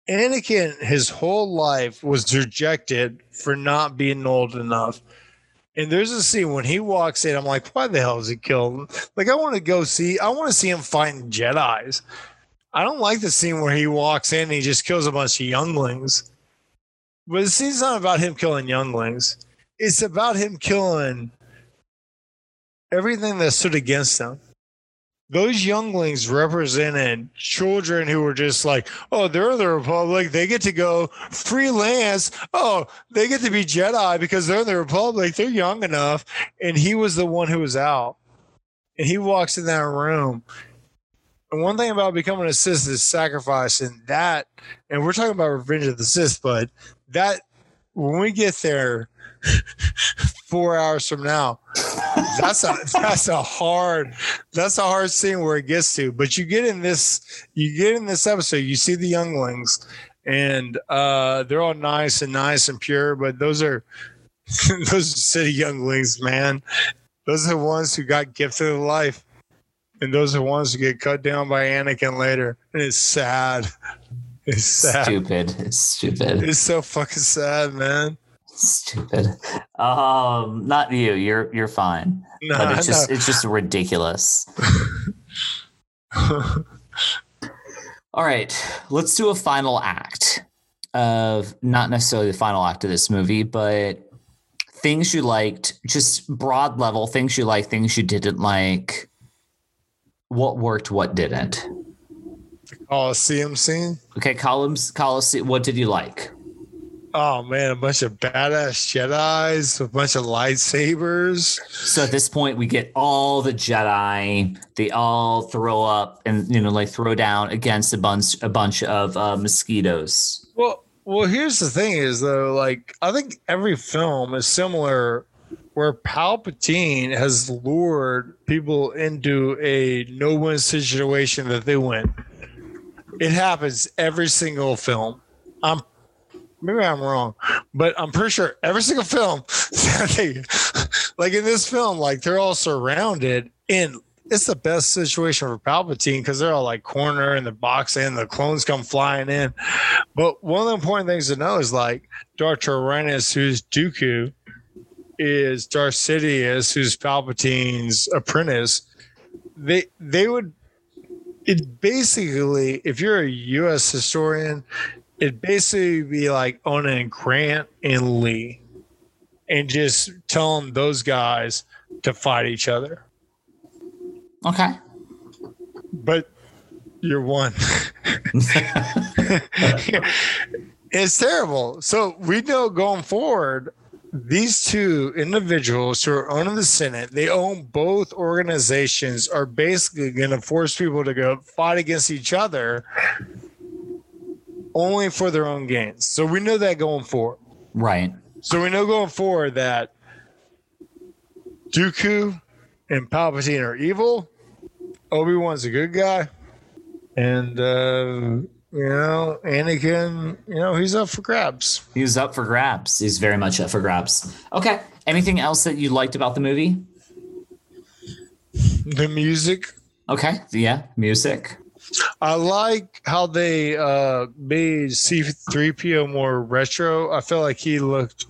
Anakin, his whole life was rejected for not being old enough. And there's a scene when he walks in, I'm like, why the hell is he killed? Like, I want to go see, I want to see him fighting Jedi's. I don't like the scene where he walks in and he just kills a bunch of younglings. But the scene's not about him killing younglings. It's about him killing everything that stood against him. Those younglings represented children who were just like, oh, they're the Republic. They get to go freelance. Oh, they get to be Jedi because they're in the Republic. They're young enough. And he was the one who was out. And he walks in that room. And one thing about becoming a Sith is sacrifice. And that, and we're talking about Revenge of the Sith, but that when we get there four hours from now, that's a that's a hard that's a hard scene where it gets to. But you get in this you get in this episode, you see the younglings, and uh, they're all nice and nice and pure, but those are those are city younglings, man. Those are the ones who got gifted life. And those are the ones who get cut down by Anakin later. And it's sad. It's sad. Stupid. It's stupid. It's so fucking sad, man. Stupid. Um, not you. You're you're fine. Nah, but it's just no. it's just ridiculous. All right, let's do a final act of not necessarily the final act of this movie, but things you liked, just broad level things you liked, things you didn't like. What worked, what didn't. Coliseum scene. Okay, columns, Colosseum. What did you like? Oh man, a bunch of badass Jedi's, a bunch of lightsabers. So at this point, we get all the Jedi. They all throw up and you know, like throw down against a bunch, a bunch of uh, mosquitoes. Well, well, here's the thing: is though, like I think every film is similar, where Palpatine has lured people into a no-win situation that they win. It happens every single film. I'm maybe I'm wrong, but I'm pretty sure every single film, they, like in this film, like they're all surrounded and it's the best situation for Palpatine because they're all like corner in the box and the clones come flying in. But one of the important things to know is like Darth Tyrannus, who's Dooku, is Darth Sidious, who's Palpatine's apprentice. They they would it basically, if you're a U.S. historian, it'd basically be like owning Grant and Lee, and just telling those guys to fight each other. Okay. But you're one. it's terrible. So we know going forward, these two individuals who are owning the Senate, they own both organizations, are basically going to force people to go fight against each other only for their own gains. So we know that going forward. Right. So we know going forward that Dooku and Palpatine are evil. Obi Wan's a good guy, and uh, you know Anakin, you know he's up for grabs. He's up for grabs. He's very much up for grabs. Okay. Anything else that you liked about the movie? The music, Okay. Yeah. Music. I like how they uh, made C3PO more retro. I felt like he looked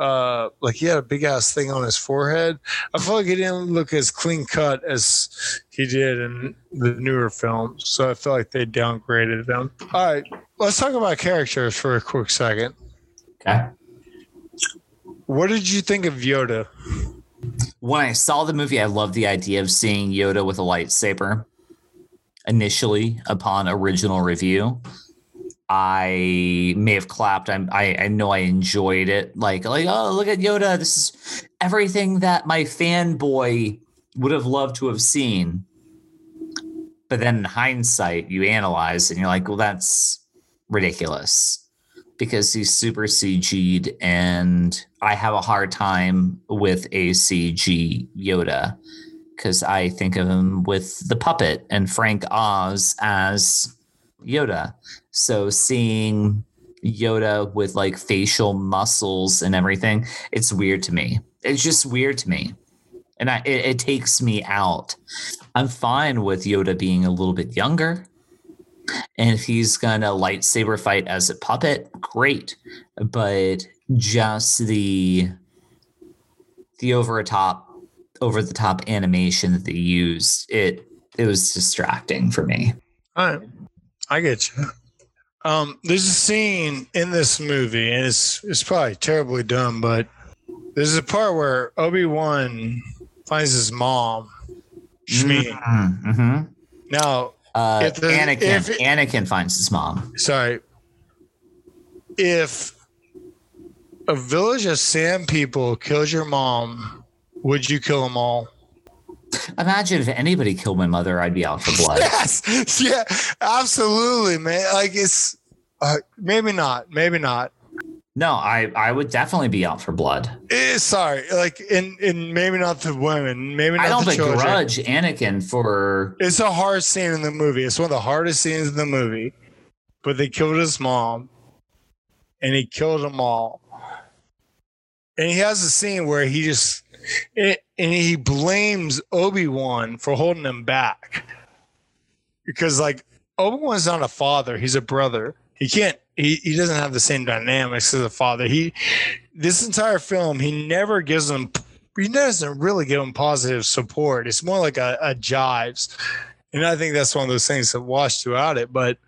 uh like he had a big ass thing on his forehead. I feel like he didn't look as clean cut as he did in the newer films. So I feel like they downgraded him. All right, let's talk about characters for a quick second. Okay. What did you think of Yoda? When I saw the movie, I loved the idea of seeing Yoda with a lightsaber. Initially, upon original review, I may have clapped. I'm, I I know I enjoyed it. Like like oh look at Yoda. This is everything that my fanboy would have loved to have seen. But then in hindsight, you analyze and you're like, well, that's ridiculous because he's super CG'd, and I have a hard time with a CG Yoda because I think of him with the puppet and Frank Oz as Yoda. So seeing Yoda with like facial muscles and everything, it's weird to me. It's just weird to me. And I, it, it takes me out. I'm fine with Yoda being a little bit younger. And if he's gonna lightsaber fight as a puppet, great. But just the the over top over the top animation that they used, it it was distracting for me. All right, I get you. Um, there's a scene in this movie, and it's it's probably terribly dumb, but there's a part where Obi Wan finds his mom, Shmi. Mm-hmm. Now, Uh, If the- Anakin if- Anakin finds his mom. sorry, if a village of sand people kills your mom, would you kill them all? Imagine if anybody killed my mother, I'd be out for blood. Yes, yeah, absolutely, man. Like it's uh, maybe not, maybe not. No, I I would definitely be out for blood. Eh, sorry, like in in maybe not the women, maybe not. I don't the children. begrudge Anakin for It's a hard scene in the movie. It's one of the hardest scenes in the movie. But they killed his mom, and he killed them all. And he has a scene where he just it, and he blames Obi Wan for holding him back because like Obi Wan's not a father; he's a brother. He can't. He, he doesn't have the same dynamics as a father. He this entire film he never gives him. He doesn't really give him positive support. It's more like a, a jives, and I think that's one of those things that wash throughout it. But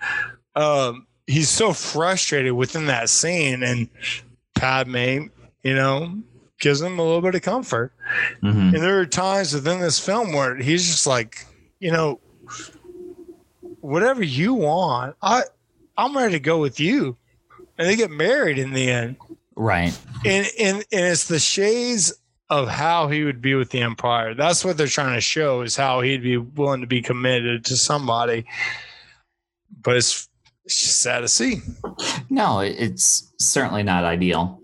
um, he's so frustrated within that scene, and Padme, you know, gives him a little bit of comfort. Mhm. And there are times within this film where he's just like, you know, whatever you want, I I'm ready to go with you. And they get married in the end. right. And and and it's the shades of how he would be with the Empire. That's what they're trying to show is how he'd be willing to be committed to somebody. But it's, it's just sad to see. No, it's certainly not ideal.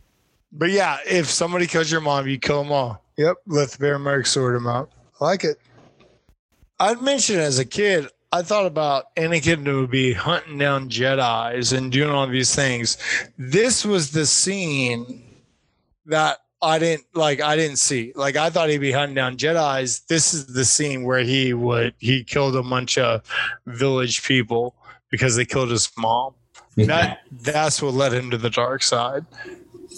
But yeah, if somebody kills your mom, you kill them all. Yep, let the bear mark sort them out. I like it. I'd mentioned as a kid, I thought about Anakin would be hunting down Jedi's and doing all these things. This was the scene that I didn't like. I didn't see. Like I thought he'd be hunting down Jedi's. This is the scene where he would he killed a bunch of village people because they killed his mom. That that's what led him to the dark side.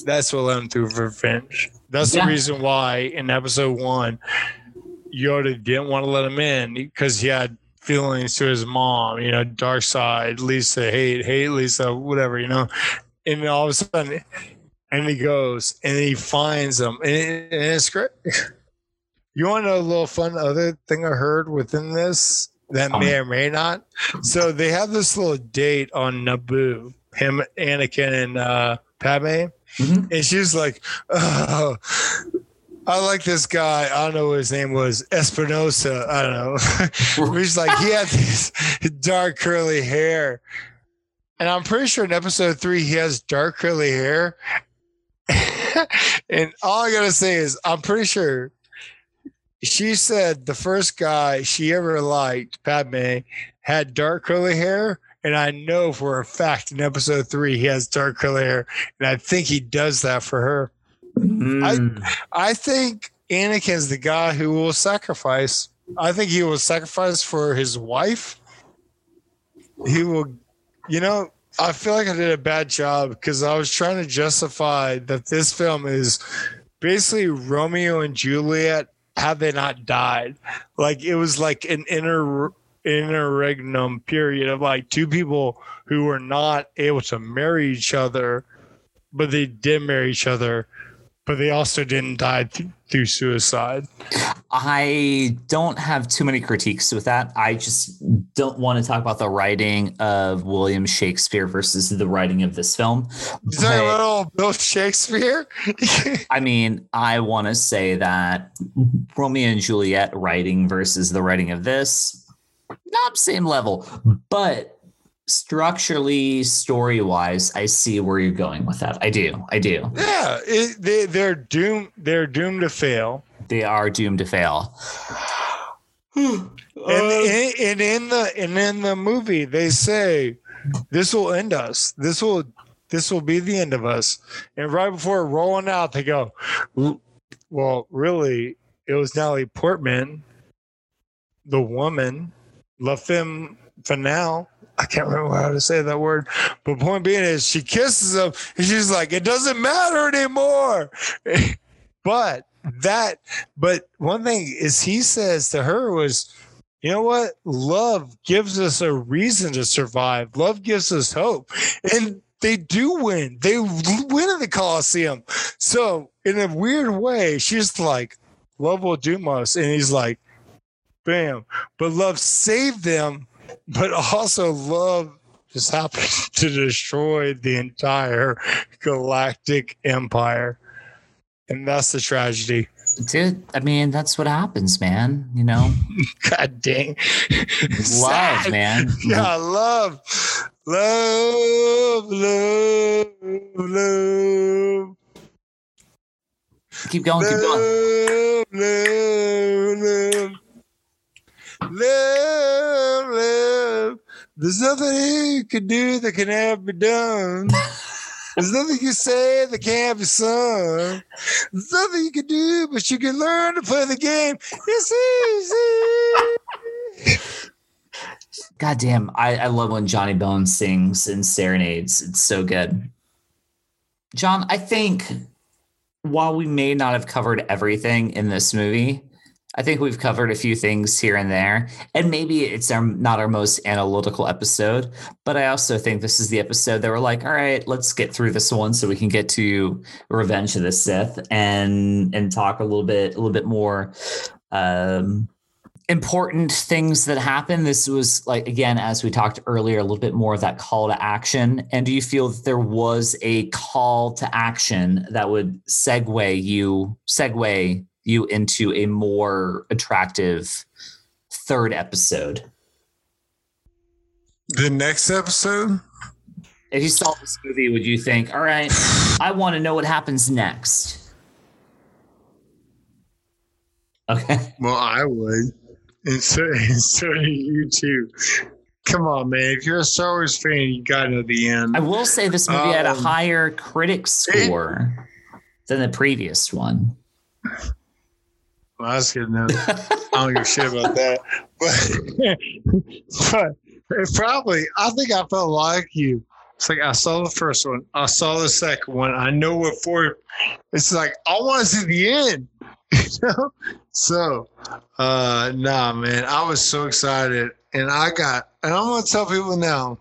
That's what led him to revenge. That's Yeah. the reason why in episode one, Yoda didn't want to let him in because he had feelings to his mom. You know, dark side, Lisa, hate, hate Lisa, whatever. You know, and then all of a sudden, and he goes and he finds them, and, it, and it's great. You want to know a little fun other thing I heard within this that may or may not? So they have this little date on Naboo, him, Anakin, and uh, Padme. Mhm. And she was like, oh, I like this guy. I don't know what his name was. Espinosa. I don't know. He's like, he had this dark curly hair. And I'm pretty sure in episode three, he has dark curly hair. and all I got to say is, I'm pretty sure she said the first guy she ever liked, Padme, had dark curly hair. And I know for a fact in episode three, he has dark curly hair. And I think he does that for her. Mm. I think Anakin's the guy who will sacrifice. I think he will sacrifice for his wife. He will, you know, I feel like I did a bad job because I was trying to justify that this film is basically Romeo and Juliet had they not died. Like it was like an inter interregnum period of like two people who were not able to marry each other, but they did marry each other, but they also didn't die th- through suicide. I don't have too many critiques with that. I just don't want to talk about the writing of William Shakespeare versus the writing of this film. Is that a But- little Bill Shakespeare? I mean, I want to say that Romeo and Juliet writing versus the writing of this, not same level, but structurally, story wise, I see where you're going with that. I do. I do. yeah, it, they, they're doomed. They're doomed to fail. They are doomed to fail. and, in, and in the and in the movie they say this will end us this will this will be the end of us and right before rolling out they go well really it was natalie portman the woman la femme finale i can't remember how to say that word but point being is she kisses him and she's like it doesn't matter anymore but that but one thing is he says to her was you know what? Love gives us a reason to survive. Love gives us hope. And they do win. They win in the Coliseum. So, in a weird way, she's like, Love will doom us. And he's like, Bam. But love saved them. But also, love just happened to destroy the entire galactic empire. And that's the tragedy. Dude, I mean, that's what happens, man. You know, God dang. love, Sad. man. Yeah, love, love, love, love, Keep going, keep going. love, love, love, love, love. There's nothing you can do that can ever be done. There's nothing you say that can't be sung. There's nothing you can do, but you can learn to play the game. It's easy. God damn, I, I love when Johnny Bone sings and serenades. It's so good. John, I think while we may not have covered everything in this movie, I think we've covered a few things here and there. And maybe it's our, not our most analytical episode, but I also think this is the episode that we're like, all right, let's get through this one so we can get to Revenge of the Sith and and talk a little bit a little bit more um important things that happen. This was like again, as we talked earlier, a little bit more of that call to action. And do you feel that there was a call to action that would segue you segue you into a more attractive third episode? The next episode? If you saw this movie, would you think, all right, I want to know what happens next? Okay. Well, I would. And so, and so do you too. Come on, man. If you're a Star Wars fan, you gotta know the end. I will say this movie had a Um, higher critic score than the previous one. Well, that's good enough. I don't give a shit about that. But, but it probably, I think I felt like you. It's like I saw the first one, I saw the second one. I know what for. It's like I want to see the end. You know? So, uh, nah, man, I was so excited, and I got, and I'm gonna tell people now.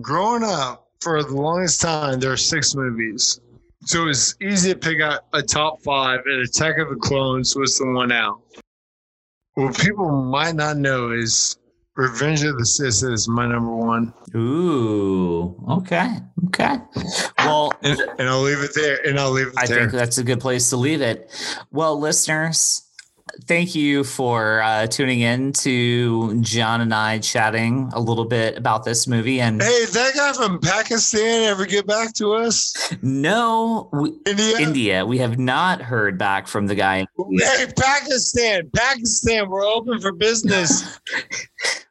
Growing up, for the longest time, there are six movies. So it's easy to pick out a top five, and Attack of the Clones was the one out. What people might not know is Revenge of the Sith is my number one, Ooh, okay, okay. Well, and, and I'll leave it there. And I'll leave it there. I there. think that's a good place to leave it. Well, listeners, thank you for uh, tuning in to John and I chatting a little bit about this movie. And hey, that guy from Pakistan ever get back to us? no, we, India. India, we have not heard back from the guy. Hey, Pakistan, Pakistan, we're open for business.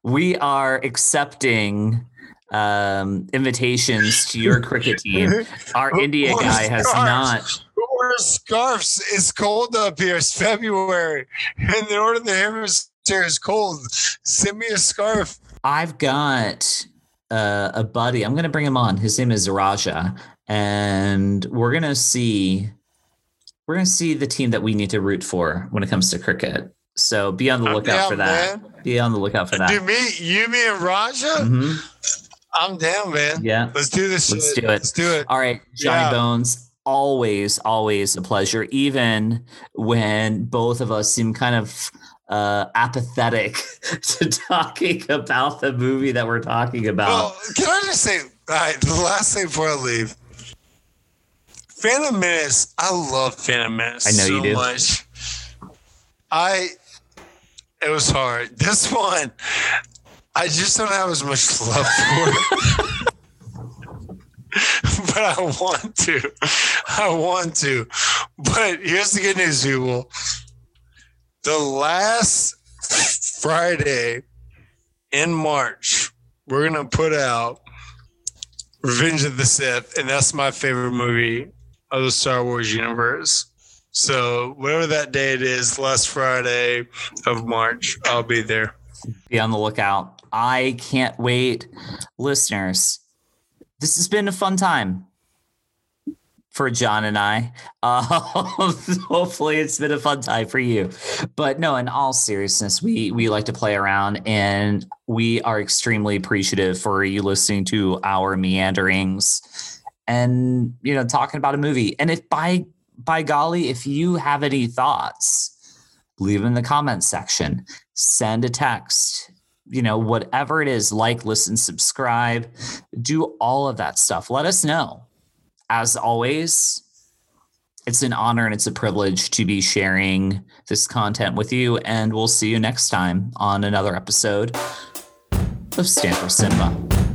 We are accepting um, invitations to your cricket team. Our India guy has not. Who wears scarves? It's cold up here. It's February, and the northern hemisphere is cold. Send me a scarf. I've got uh, a buddy. I'm going to bring him on. His name is Raja, and we're going to see we're going to see the team that we need to root for when it comes to cricket. So be on the lookout down, for that. man. Be on the lookout for that. Do me, you, me, and Raja? Mhm. I'm down, man. Yeah. Let's do this. Let's shit. do it. Let's do it. All right, Johnny Yeah. Bones, always, always a pleasure, even when both of us seem kind of uh, apathetic to talking about the movie that we're talking about. Well, can I just say, all right, the last thing before I leave. Phantom Menace, I love Phantom Menace I know so you do. much. I, it was hard. This one, I just don't have as much love for it. but I want to. I want to. But here's the good news, people. The last Friday in March, we're gonna put out Revenge of the Sith, and that's my favorite movie of the Star Wars universe. So whatever that date is, last Friday of March, I'll be there. Be on the lookout. I can't wait. Listeners, this has been a fun time for John and I. Uh, hopefully, it's been a fun time for you. But no, in all seriousness, we we like to play around, and we are extremely appreciative for you listening to our meanderings and you know talking about a movie. And if by by golly, if you have any thoughts, leave them in the comments section. Send a text. You know, whatever it is, like, listen, subscribe, do all of that stuff. Let us know as always, it's an honor and it's a privilege to be sharing this content with you. And we'll see you next time on another episode of Stanford Cinema.